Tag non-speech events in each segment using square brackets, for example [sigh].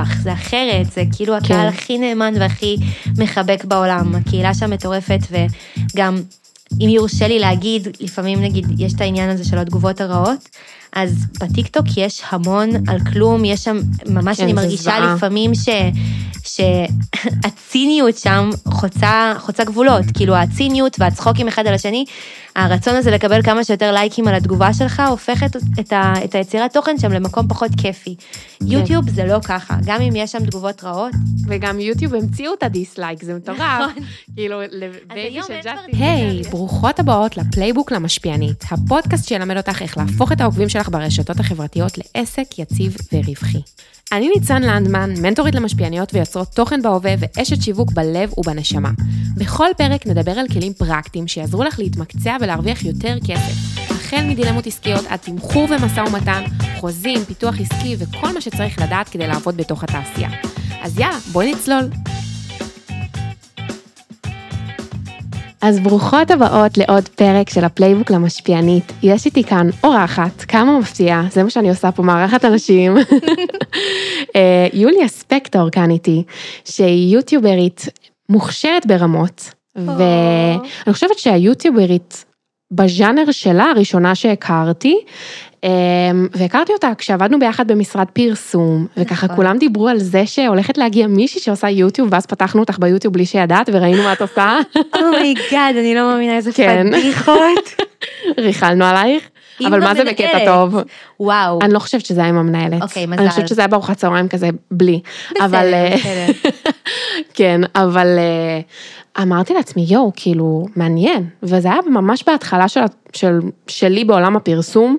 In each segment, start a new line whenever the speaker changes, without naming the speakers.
איתך, זה אחרת, זה כאילו הקהל הכי נאמן והכי מחבק בעולם. הקהילה שם מטורפת, וגם, אם יורשה לי להגיד, לפעמים נגיד, יש את העניין הזה של התגובות הרעות, אז בטיקטוק יש המון על כלום, יש שם, ממש
כן,
אני מרגישה
זוועה.
לפעמים ש... שהציניות שם חוצה, חוצה גבולות, כאילו הציניות והצחוקים אחד על השני, הרצון הזה לקבל כמה שיותר לייקים על התגובה שלך, הופכת את, ה, את היצירת תוכן שם למקום פחות כיפי.
כן.
יוטיוב זה לא ככה, גם אם יש שם תגובות רעות.
וגם יוטיוב המציאו את ה dislike, זה מטורף.
נכון.
כאילו,
ל
Baby של ג'סטין. היי, ברוכות הבאות ל playbook למשפיענית, הפודקאסט שילמד אותך איך להפוך את העוקבים שלך ברשתות החברתיות לעסק יציב ורווחי. אני ניצן לנדמן, מנטורית למשפיעניות ויוצרות תוכן בהווה ואשת שיווק בלב ובנשמה. בכל פרק נדבר על כלים פרקטיים שיעזרו לך להתמקצע ולהרוויח יותר כסף. החל מדילמות עסקיות עד תמחור ומשא ומתן, חוזים, פיתוח עסקי וכל מה שצריך לדעת כדי לעבוד בתוך התעשייה. אז יאללה, בואי נצלול. אז ברוכות הבאות לעוד פרק של ה playbook למשפיענית. יש איתי כאן אורחת, כמה מפתיעה, זה מה שאני עושה פה, מארחת אנשים. [laughs] אה, יוליה ספקטור כאן איתי, שהיא יוטיוברית מוכשרת ברמות, ואני חושבת שהיוטיוברית בז'אנר שלה, הראשונה שהכרתי, והכרתי אותה כשעבדנו ביחד במשרד פרסום, וככה
נכון.
כולם דיברו על זה שהולכת להגיע מישהי שעושה יוטיוב, ואז פתחנו אותך ביוטיוב בלי שידעת וראינו מה את עושה,
oh my god, אני לא מאמינה איזה
כן.
פדיחות. [laughs]
ריכלנו עלייך, אבל מה זה. בקטע טוב?
וואו.
אני לא חושבת שזה היה עם המנהלת.
אוקיי,
אני
מזל.
חושבת שזה היה בארוחת צהריים כזה בלי. אבל...
בסדר,
אה,
בסדר. [laughs]
כן, אבל אה, אמרתי לעצמי, יואו, כאילו, מעניין. וזה היה ממש בהתחלה של, של, שלי בעולם הפרסום,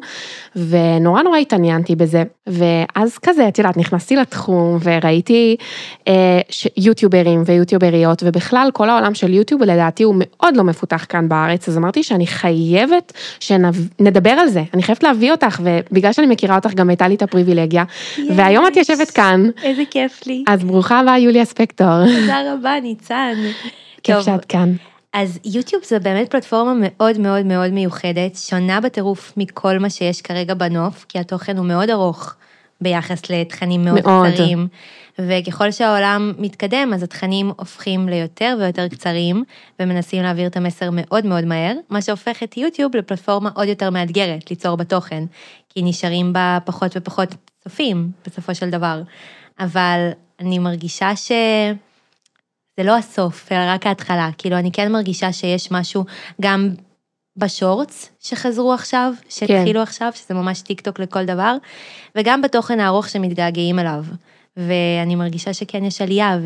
ונורא נורא התעניינתי בזה. ואז כזה, את יודעת, נכנסתי לתחום וראיתי אה, ש- יוטיוברים ויוטיובריות, ובכלל כל העולם של יוטיוב לדעתי הוא מאוד לא מפותח כאן בארץ, אז אמרתי שאני חייבת שנדבר על זה, אני חייבת להביא אותך, ובגלל שאני מכירה אותך גם הייתה לי את הפריבילגיה, והיום את. יושבת כאן.
איזה כיף לי.
אז ברוכה הבאה יוליה ספקטור.
תודה רבה, ניצן.
כיף שאת כאן.
אז יוטיוב זה באמת פלטפורמה מאוד מאוד מאוד מיוחדת, שונה בטירוף מכל מה שיש כרגע בנוף, כי התוכן הוא מאוד ארוך ביחס לתכנים מאוד,
מאוד.
קצרים. וככל שהעולם מתקדם, אז התכנים הופכים ליותר ויותר קצרים, ומנסים להעביר את המסר מאוד מאוד מהר, מה שהופך את יוטיוב לפלטפורמה עוד יותר מאתגרת ליצור בתוכן, כי נשארים בה פחות ופחות צופים, בסופו של דבר. אבל אני מרגישה ש... זה לא הסוף, אלא רק ההתחלה. כאילו, אני כן מרגישה שיש משהו גם בשורטס שחזרו עכשיו, שהתחילו עכשיו, שזה ממש טיק טוק לכל דבר, וגם בתוכן הארוך שמתגעגעים אליו. ואני מרגישה שכן יש עלייה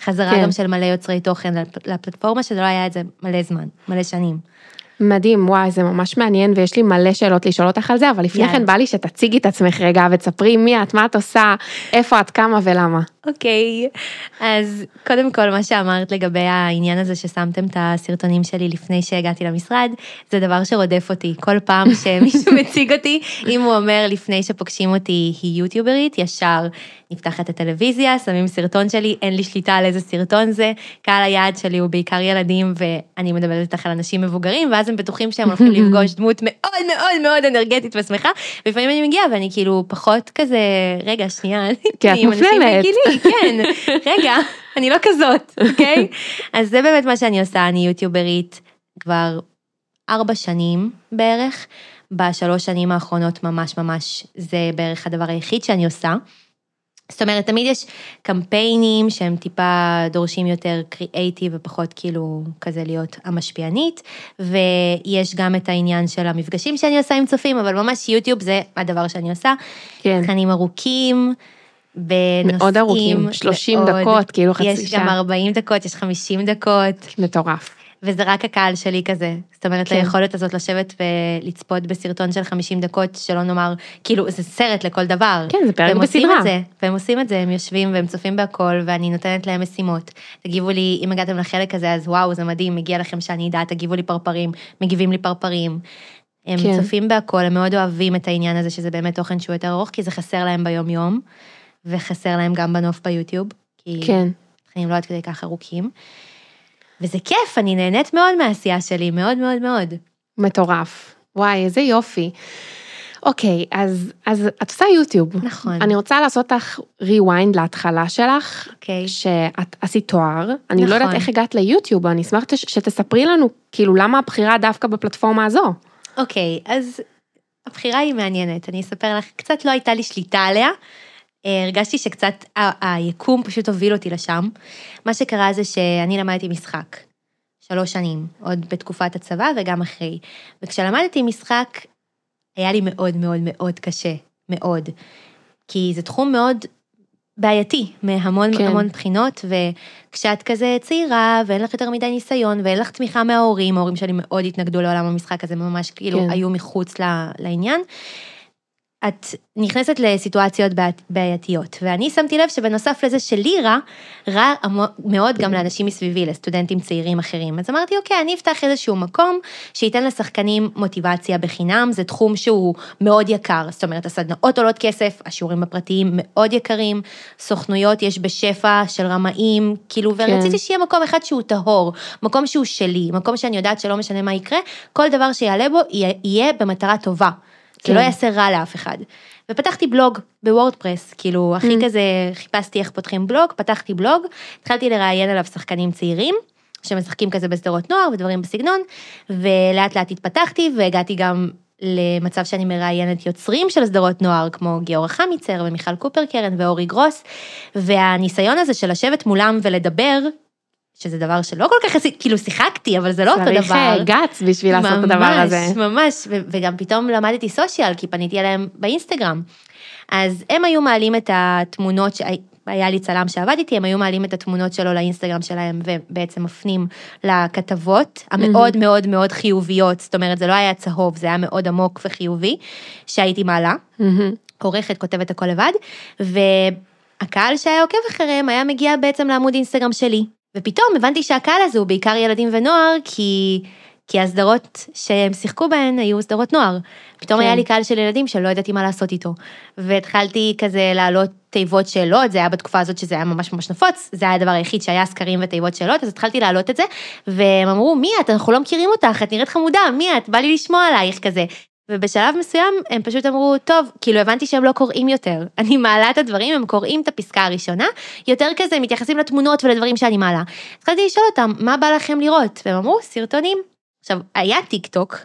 וחזרה
כן.
גם של מלא יוצרי תוכן לפ- לפלטפורמה, שזה לא היה את זה מלא זמן, מלא שנים.
מדהים, וואי, זה ממש מעניין ויש לי מלא שאלות לשאול אותך על זה, אבל לפני
יאללה.
כן בא לי שתציגי את עצמך רגע ותספרי מי את, מה את עושה, איפה את, כמה ולמה.
אוקיי, אז קודם כל מה שאמרת לגבי העניין הזה ששמתם את הסרטונים שלי לפני שהגעתי למשרד, זה דבר שרודף אותי. כל פעם [laughs] שמישהו מציג אותי, אם הוא אומר לפני שפוגשים אותי היא יוטיוברית, ישר נפתחת הטלוויזיה, שמים סרטון שלי, אין לי שליטה על איזה סרטון זה, קהל היעד שלי הוא בעיקר ילדים ואני מדברת איתך על אנשים מבוגרים, ואז הם בטוחים שהם הולכים [laughs] לפגוש דמות מאוד מאוד מאוד אנרגטית ושמחה, ולפעמים אני מגיעה ואני כאילו פחות כזה, רגע, שנייה,
כי את
אני כן, רגע, אני לא כזאת, אוקיי? אז זה באמת מה שאני עושה, אני יוטיוברית כבר ארבע שנים בערך. בשלוש שנים האחרונות ממש ממש זה בערך הדבר היחיד שאני עושה. זאת אומרת, תמיד יש קמפיינים שהם טיפה דורשים יותר קריאייטיב ופחות כאילו כזה להיות המשפיענית, ויש גם את העניין של המפגשים שאני עושה עם צופים, אבל ממש יוטיוב זה הדבר שאני עושה.
כן,
תכנים ארוכים, בנושאים...
מאוד ארוכים, 30
מאוד.
דקות, כאילו חצי
יש גם
שעה.
40 דקות, יש 50 דקות,
מטורף.
וזה רק הקהל שלי כזה. זאת אומרת,
כן.
היכולת הזאת לשבת ולצפות בסרטון של 50 דקות, שלא נאמר, כאילו, זה סרט לכל דבר.
כן, זה פרק בסדרה.
את זה, והם עושים את זה, הם יושבים והם צופים בהכל, ואני נותנת להם משימות. תגיבו לי, אם הגעתם לחלק הזה, אז וואו, זה מדהים, מגיע לכם שאני אדע, תגיבו לי פרפרים, מגיבים לי פרפרים. הם
כן.
צופים בהכל, הם מאוד אוהבים את העניין הזה, שזה באמת תוכן שהוא יותר ארוך, כי זה חסר להם ביום-יום, וחסר להם גם בנוף ביוטיוב, כי
כן.
תכנים לא עד כדי כך ארוכים. וזה כיף, אני נהנית מאוד מהעשייה שלי, מאוד מאוד מאוד.
מטורף. וואי, איזה יופי. אוקיי, אז, אז את עושה יוטיוב.
נכון.
אני רוצה לעשות לך rewind להתחלה שלך,
אוקיי.
שאת עשית תואר, אני לא
נכון.
יודעת איך הגעת ליוטיוב, אני אשמח שת- שתספרי לנו, כאילו, למה הבחירה דווקא בפלטפורמה הזו?
אוקיי, אז הבחירה היא מעניינת, אני אספר לך, קצת לא הייתה לי שליטה עליה. אה, הרגשתי שקצת היקום פשוט הוביל אותי לשם. מה שקרה זה שאני למדתי משחק, שלוש שנים, עוד בתקופת הצבא וגם אחרי. וכשלמדתי משחק, היה לי מאוד מאוד מאוד קשה, מאוד. כי זה תחום מאוד בעייתי מהמון
כן.
המון בחינות, וכשאת כזה צעירה ואין לך יותר מדי ניסיון ואין לך תמיכה מההורים, ההורים שלי מאוד התנגדו לעולם המשחק הזה, ממש כאילו
כן.
היו מחוץ לעניין. את נכנסת לסיטואציות בעי- בעייתיות, ואני שמתי לב שבנוסף לזה שלי רע, רע מאוד גם לאנשים מסביבי, לסטודנטים צעירים אחרים. אז אמרתי, אוקיי, אני אפתח איזשהו מקום שייתן לשחקנים מוטיבציה בחינם, זה תחום שהוא מאוד יקר, זאת אומרת, הסדנאות עולות כסף, השיעורים הפרטיים מאוד יקרים, סוכנויות יש בשפע של רמאים, כאילו,
כן.
ורציתי שיהיה מקום אחד שהוא טהור, מקום שהוא שלי, מקום שאני יודעת שלא משנה מה יקרה, כל דבר שיעלה בו יהיה במטרה טובה. זה
כן.
לא יעשה רע לאף אחד. ופתחתי בלוג בוורדפרס, כאילו, הכי
Mm.
כזה, חיפשתי איך פותחים בלוג, פתחתי בלוג, התחלתי לראיין עליו שחקנים צעירים, שמשחקים כזה בסדרות נוער ודברים בסגנון, ולאט לאט התפתחתי והגעתי גם למצב שאני מראיינת יוצרים של סדרות נוער, כמו גיאורא חמיצר ומיכל קופר קרן ואורי גרוס, והניסיון הזה של לשבת מולם ולדבר, שזה דבר שלא כל כך, כאילו שיחקתי, אבל זה לא אותו
צריך
דבר.
אה, גץ בשביל לעשות את הדבר הזה.
ממש, ממש, ו- וגם פתאום למדתי סושיאל, כי פניתי אליהם באינסטגרם. אז הם היו מעלים את התמונות, היה לי צלם שעבד איתי, הם היו מעלים את התמונות שלו לאינסטגרם שלהם, ובעצם מפנים לכתבות המאוד מאוד מאוד חיוביות, זאת אומרת, זה לא היה צהוב, זה היה מאוד עמוק וחיובי, שהייתי מעלה.
מהמם.
עורכת, כותבת הכל לבד, והקהל שהיה עוקב אחריהם היה מגיע בעצם לעמוד אינסטגרם שלי. ופתאום הבנתי שהקהל הזה הוא בעיקר ילדים ונוער, כי, כי הסדרות שהם שיחקו בהן היו סדרות נוער. פתאום
כן.
היה לי קהל של ילדים שלא ידעתי מה לעשות איתו. והתחלתי כזה להעלות תיבות שאלות, זה היה בתקופה הזאת שזה היה ממש ממש נפוץ, זה היה הדבר היחיד שהיה סקרים ותיבות שאלות, אז התחלתי להעלות את זה, והם אמרו, מי את? אנחנו לא מכירים אותך, את נראית חמודה, מי את? בא לי לשמוע עלייך כזה. ובשלב מסוים הם פשוט אמרו, טוב, כאילו הבנתי שהם לא קוראים יותר. [laughs] אני מעלה את הדברים, הם קוראים את הפסקה הראשונה, יותר כזה מתייחסים לתמונות ולדברים שאני מעלה. התחלתי לשאול אותם, מה בא לכם לראות? והם אמרו, סרטונים. עכשיו, היה טיק טוק,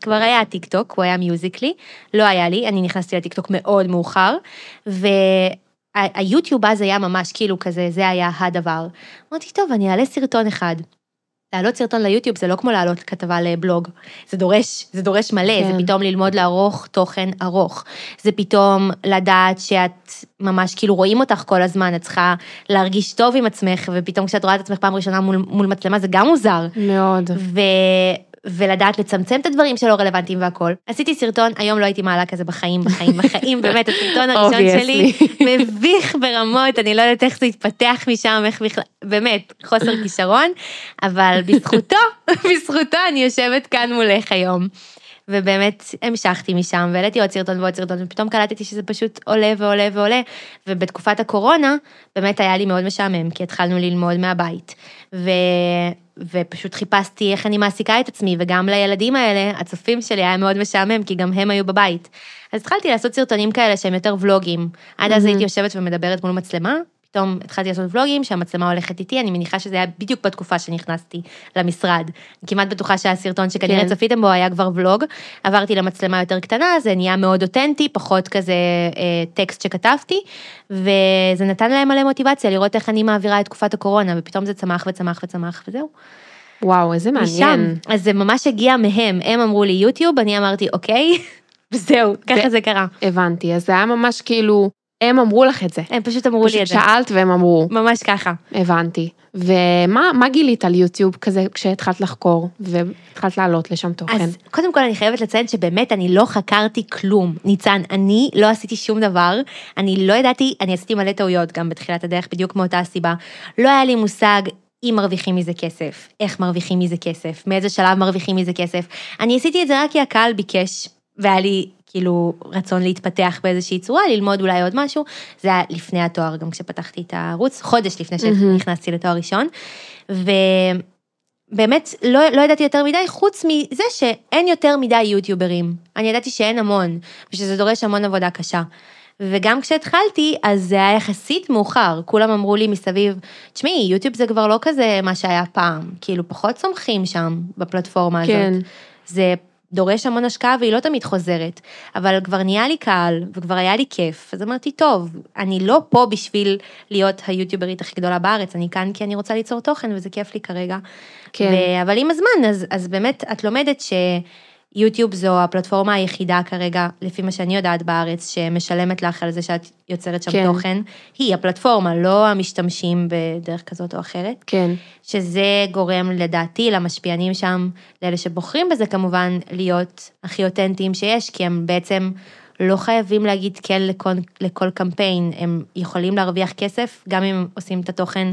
כבר היה טיק טוק, הוא היה Musical.ly, לא היה לי, אני נכנסתי לטיק טוק מאוד מאוחר, והיוטיוב אז היה ממש כאילו כזה, זה היה הדבר. אמרתי, טוב, אני אעלה סרטון אחד. להעלות סרטון ליוטיוב זה לא כמו להעלות כתבה לבלוג, זה דורש, זה דורש מלא,
כן.
זה פתאום ללמוד לערוך תוכן ארוך, זה פתאום לדעת שאת ממש כאילו רואים אותך כל הזמן, את צריכה להרגיש טוב עם עצמך, ופתאום כשאת רואה את עצמך פעם ראשונה מול, מול מצלמה זה גם מוזר.
מאוד.
ו... ולדעת לצמצם את הדברים שלא רלוונטיים והכל. עשיתי סרטון, היום לא הייתי מעלה כזה בחיים, בחיים, בחיים, באמת, הסרטון הראשון שלי. מביך ברמות, אני לא יודעת איך זה התפתח משם, איך בכלל, באמת, חוסר כישרון, אבל בזכותו, [laughs] בזכותו אני יושבת כאן מולך היום. ובאמת המשכתי משם והעליתי עוד סרטון ועוד סרטון ופתאום קלטתי שזה פשוט עולה ועולה ועולה ובתקופת הקורונה באמת היה לי מאוד משעמם כי התחלנו ללמוד מהבית ו... ופשוט חיפשתי איך אני מעסיקה את עצמי וגם לילדים האלה הצופים שלי היה מאוד משעמם כי גם הם היו בבית. אז התחלתי לעשות סרטונים כאלה שהם יותר ולוגים עד אז
מהמם.
הייתי יושבת ומדברת מול מצלמה פתאום התחלתי לעשות ולוגים שהמצלמה הולכת איתי, אני מניחה שזה היה בדיוק בתקופה שנכנסתי למשרד. אני כמעט בטוחה שהסרטון שכנראה
כן.
צפיתם בו היה כבר ולוג, עברתי למצלמה יותר קטנה, זה נהיה מאוד אותנטי, פחות כזה אה, טקסט שכתבתי, וזה נתן להם מלא מוטיבציה לראות איך אני מעבירה את תקופת הקורונה, ופתאום זה צמח וצמח וצמח וזהו.
וואו, איזה מעניין.
משם. אז זה ממש הגיע מהם, הם אמרו לי יוטיוב, אני אמרתי אוקיי, [laughs] וזהו, ככה זה קרה.
הבנתי, אז זה היה ממש כאילו, הם אמרו לך את זה.
הם פשוט אמרו לי
פשוט
את זה,
שאלת והם אמרו,
ממש ככה.
הבנתי. ומה מה גילית על יוטיוב כזה כשהתחלת לחקור והתחלת לעלות לשם תוכן?
אז קודם כל אני חייבת לציין שבאמת אני לא חקרתי כלום. ניצן, אני לא עשיתי שום דבר, אני לא ידעתי, אני עשיתי מלא טעויות גם בתחילת הדרך, בדיוק מאותה הסיבה. לא היה לי מושג אם מרוויחים מזה כסף, איך מרוויחים מזה כסף, מאיזה שלב מרוויחים מזה כסף. אני עשיתי את זה רק כי הקהל ביקש, והיה לי כאילו רצון להתפתח באיזושהי צורה, ללמוד אולי עוד משהו. זה היה לפני התואר, גם כשפתחתי את הערוץ, חודש לפני. שנכנסתי לתואר ראשון. ו... באמת לא, לא ידעתי יותר מדי, חוץ מזה שאין יותר מדי יוטיוברים. אני ידעתי שאין המון, ושזה דורש המון עבודה קשה. וגם כשהתחלתי, אז זה היה יחסית מאוחר, כולם אמרו לי מסביב, תשמעי, יוטיוב זה כבר לא כזה מה שהיה פעם, כאילו פחות צומחים שם בפלטפורמה
כן.
הזאת. זה דורש המון השקעה והיא לא תמיד חוזרת, אבל כבר נהיה לי קהל וכבר היה לי כיף, אז אמרתי, טוב, אני לא פה בשביל להיות היוטיוברית הכי גדולה בארץ, אני כאן כי אני רוצה ליצור תוכן וזה כיף לי כרגע.
כן.
ו- אבל עם הזמן, אז, אז באמת את לומדת שיוטיוב זו הפלטפורמה היחידה כרגע, לפי מה שאני יודעת בארץ, שמשלמת לך על זה שאת יוצרת שם
כן.
תוכן, היא הפלטפורמה, לא המשתמשים בדרך כזאת או אחרת.
כן,
שזה גורם לדעתי למשפיענים שם, לאלה שבוחרים בזה כמובן, להיות הכי אותנטיים שיש, כי הם בעצם לא חייבים להגיד כן לכל, לכל קמפיין, הם יכולים להרוויח כסף, גם אם הם עושים את התוכן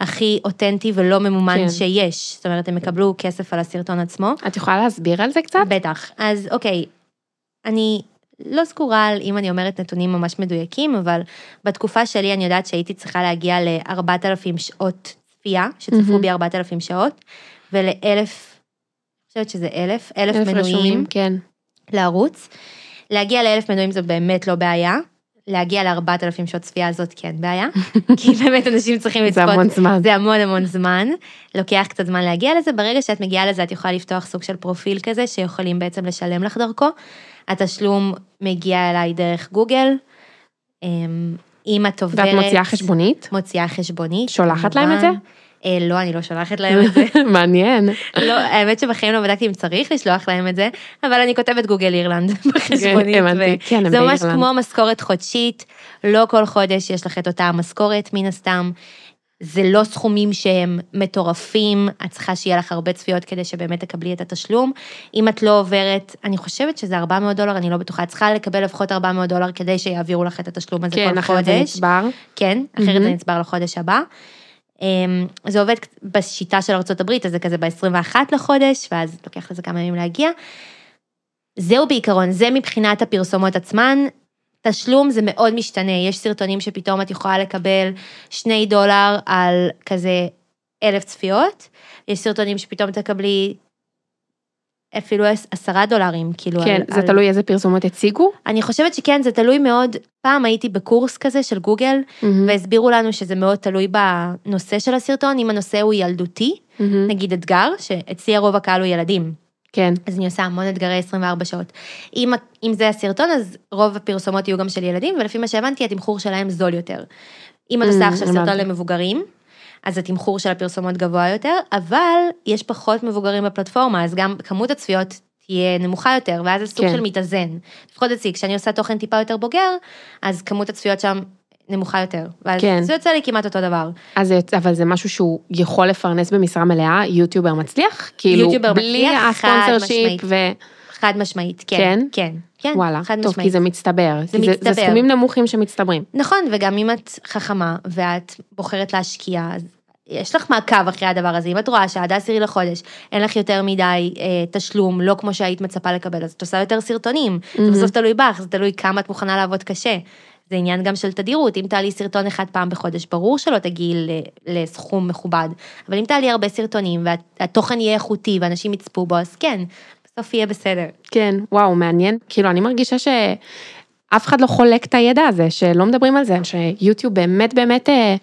הכי אותנטי ולא ממומן
כן.
כן. שיש, זאת אומרת, הם יקבלו כסף על הסרטון עצמו.
את יכולה להסביר על זה קצת?
בטח. אז אוקיי, אני לא סגורה על אם אני אומרת נתונים ממש מדויקים, אבל בתקופה שלי אני יודעת שהייתי צריכה להגיע ל-4,000 שעות צפייה, שצפו
מהמם.
בי 4,000 שעות, ול-1,000, אני חושבת שזה 1,000, 1,000
אלף
מנויים
רשומים, כן.
לערוץ. להגיע ל-1,000 מנויים זאת באמת לא בעיה. להגיע ל-4,000 שעות צפייה זאת כן בעיה, [laughs] כי באמת אנשים צריכים
זה
לצפות.
המון זמן.
זה המון המון זמן, לוקח קצת זמן להגיע לזה, ברגע שאת מגיעה לזה את יכולה לפתוח סוג של פרופיל כזה שיכולים בעצם לשלם לך דרכו. התשלום מגיע אליי דרך גוגל. אמ, אם את עוברת...
ואת מוציאה חשבונית?
מוציאה חשבונית.
שולחת להם את זה?
אה, לא, אני לא שולחת להם את זה. [laughs]
מעניין.
לא, האמת שבחיים לא בדקתי אם צריך לשלוח להם את זה, אבל אני כותבת גוגל אירלנד [laughs] בחשבונית.
הבנתי, כן, הם
זה ממש. כמו משכורת חודשית, לא כל חודש יש לך את אותה המשכורת מן הסתם. זה לא סכומים שהם מטורפים, את צריכה שיהיה לך הרבה צפיות כדי שבאמת תקבלי את התשלום. אם את לא עוברת, אני חושבת שזה 400 דולר, אני לא בטוחה, את צריכה לקבל לפחות 400 דולר כדי שיעבירו לך את התשלום הזה
כן,
כל
אחרת זה
חודש.
נצבר.
כן, אחרת
מהמם.
זה נצבר לחודש הבא. אמ, זה עובד בשיטה של ארה"ב, אז זה כזה ב-21 לחודש, ואז לוקח לזה כמה ימים להגיע. זהו בעיקרון, זה מבחינת הפרסומות עצמן. תשלום זה מאוד משתנה, יש סרטונים שפתאום את יכולה לקבל שני דולר על כזה אלף צפיות, יש סרטונים שפתאום תקבלי אפילו עשרה דולרים, כאילו
כן,
על,
זה
על...
תלוי איזה פרסומות הציגו.
אני חושבת שכן, זה תלוי מאוד. פעם הייתי בקורס כזה של גוגל,
מהמם,
והסבירו לנו שזה מאוד תלוי בנושא של הסרטון, אם הנושא הוא ילדותי,
מהמם,
נגיד אתגר, שאצלי הרוב הקהל הוא ילדים,
כן,
אז אני עושה המון אתגרי 24 שעות. אם, אם זה הסרטון, אז רוב הפרסומות יהיו גם של ילדים, ולפי מה שהבנתי, התמחור שלהם זול יותר. אם את עושה עכשיו סרטון. למבוגרים, אז התמחור של הפרסומות גבוה יותר, אבל יש פחות מבוגרים בפלטפורמה, אז גם כמות הצפיות תהיה נמוכה יותר, ואז זה סוג
כן.
של מתאזן. לפחות אצלי, כשאני עושה תוכן טיפה יותר בוגר, אז כמות הצפיות שם נמוכה יותר. ואז
כן.
זה יוצא לי כמעט אותו דבר.
אז אבל זה משהו שהוא יכול לפרנס במשרה מלאה, יוטיובר מצליח? כאילו,
יוטיובר
בלי
מצליח, חד
הספונסר שיפ ו...
חד משמעית, כן.
כן?
כן, כן,
וואלה,
חד
טוב,
משמעית.
כי זה מצטבר.
זה
כי זה
מצטבר.
סכומים נמוכים שמצטברים.
נכון, וגם אם את חכמה ואת בוחרת להשקיע, אז יש לך מעקב אחרי הדבר הזה. אם את רואה שעד העשירי לחודש אין לך יותר מדי אה, תשלום, לא כמו שהיית מצפה לקבל, אז את עושה יותר סרטונים. זה בסוף תלוי בך, זה תלוי כמה את מוכנה לעבוד קשה. זה עניין גם של תדירות, אם תעלי סרטון אחד פעם בחודש, ברור שלא תגיעי לסכום מכובד, אבל אם תעלי הרבה סרטונים והתוכן יהיה איכותי ואנשים יצפו בו, אז כן, בסוף יהיה בסדר.
כן, וואו, מעניין. כאילו, אני מרגישה שאף אחד לא חולק את הידע הזה, שלא מדברים על זה, שיוטיוב באמת באמת, אה,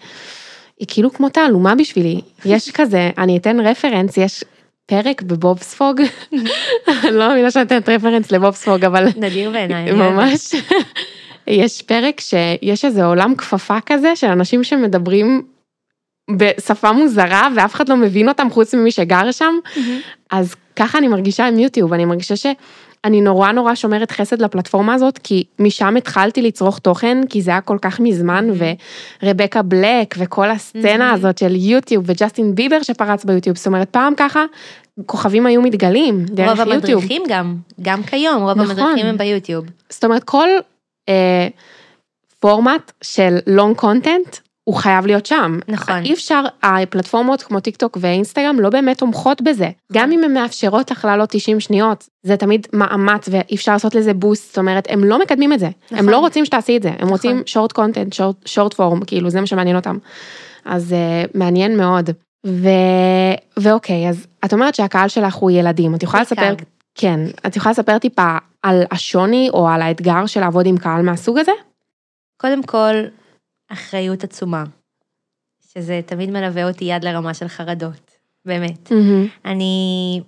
היא כאילו כמו תעלומה בשבילי. יש [laughs] כזה, אני אתן רפרנס, יש פרק בבובספוג, אני [laughs] לא מאמינה שאני נותנת רפרנס לבובספוג, אבל
נדיר בעיניי.
ממש. [laughs] יש פרק שיש איזה עולם כפפה כזה של אנשים שמדברים בשפה מוזרה ואף אחד לא מבין אותם חוץ ממי שגר שם. אז ככה אני מרגישה עם יוטיוב, אני מרגישה שאני נורא נורא שומרת חסד לפלטפורמה הזאת, כי משם התחלתי לצרוך תוכן, כי זה היה כל כך מזמן, ורבקה בלק וכל הסצנה
Mhm.
הזאת של יוטיוב וג'סטין ביבר שפרץ ביוטיוב, זאת אומרת פעם ככה כוכבים היו מתגלים דרך
רוב
יוטיוב.
המדריכים גם, גם כיום, רוב
נכון.
המדריכים הם ביוטיוב.
זאת אומרת כל אה, פורמט של long content הוא חייב להיות שם.
נכון.
אי אפשר, הפלטפורמות כמו טיק טוק ואינסטגרם לא באמת תומכות בזה. גם אם הן מאפשרות לך לעלות 90 שניות, זה תמיד מאמץ ואי אפשר לעשות לזה boost, זאת אומרת, הם לא מקדמים את זה. הם
נכון.
לא רוצים שתעשי את זה, הם רוצים
נכון.
short content, שורט פורם, כאילו זה מה שמעניין אותם. אז אה, מעניין מאוד. ו... ואוקיי, אז את אומרת שהקהל שלך הוא ילדים, את יכולה. לספר, כן, את יכולה לספר טיפה על השוני או על האתגר של לעבוד עם קהל מהסוג הזה?
קודם כל, אחריות עצומה, שזה תמיד מלווה אותי יד לרמה של חרדות, באמת. אני,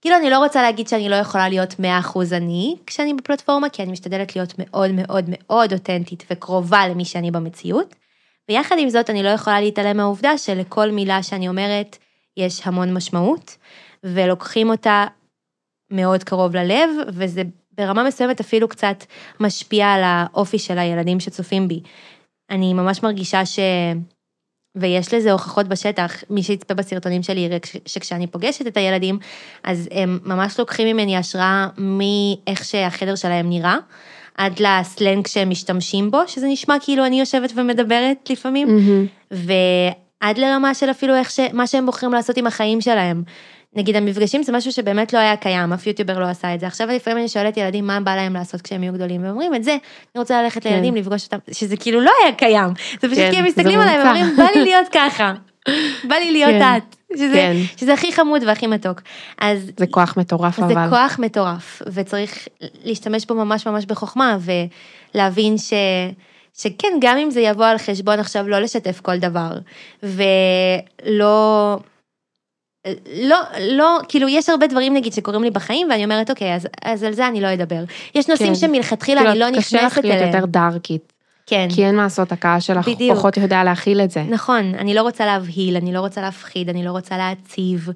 כאילו אני לא רוצה להגיד שאני לא יכולה להיות 100% אני כשאני בפלטפורמה, כי אני משתדלת להיות מאוד מאוד מאוד אותנטית וקרובה למי שאני במציאות. ויחד עם זאת, אני לא יכולה להתעלם מהעובדה שלכל מילה שאני אומרת יש המון משמעות, ולוקחים אותה מאוד קרוב ללב, וזה ברמה מסוימת אפילו קצת משפיע על האופי של הילדים שצופים בי. אני ממש מרגישה ש... ויש לזה הוכחות בשטח, מי שיצפה בסרטונים שלי יראה כש- שכשאני פוגשת את הילדים, אז הם ממש לוקחים ממני השראה מאיך שהחדר שלהם נראה, עד לסלנג שהם משתמשים בו, שזה נשמע כאילו אני יושבת ומדברת לפעמים,
מהמם.
ועד לרמה של אפילו איך ש... מה שהם בוחרים לעשות עם החיים שלהם. נגיד המפגשים זה משהו שבאמת לא היה קיים, אף יוטיובר לא עשה את זה. עכשיו לפעמים אני שואלת ילדים מה בא להם לעשות כשהם יהיו גדולים, והם אומרים את זה, אני רוצה ללכת
כן.
לילדים, לפגוש אותם, שזה כאילו לא היה קיים. זה פשוט
כן,
כי הם
זה
מסתכלים עליי. ואומרים, בא לי להיות ככה. בא לי להיות
כן,
את. שזה,
כן.
שזה הכי חמוד והכי מתוק. אז
זה כוח מטורף
זה
אבל.
כוח מטורף, וצריך להשתמש בו ממש ממש בחוכמה, ולהבין ש... שכן, גם אם זה יבוא על חשבון עכשיו לא לשתף כל דבר, ולא... לא, לא, כאילו יש הרבה דברים נגיד שקורים לי בחיים ואני אומרת אוקיי אז, אז על זה אני לא אדבר. יש נושאים
כן.
שמלכתחילה
כאילו,
אני לא
קשה לך
נכנסת
להיות
אליהם.
יותר דארקית,
כן,
כי אין מה לעשות, הקהל שלך
בדיוק.
פחות יודע להכיל את זה.
נכון, אני לא רוצה להבהיל, אני לא רוצה להפחיד, אני לא רוצה להציב,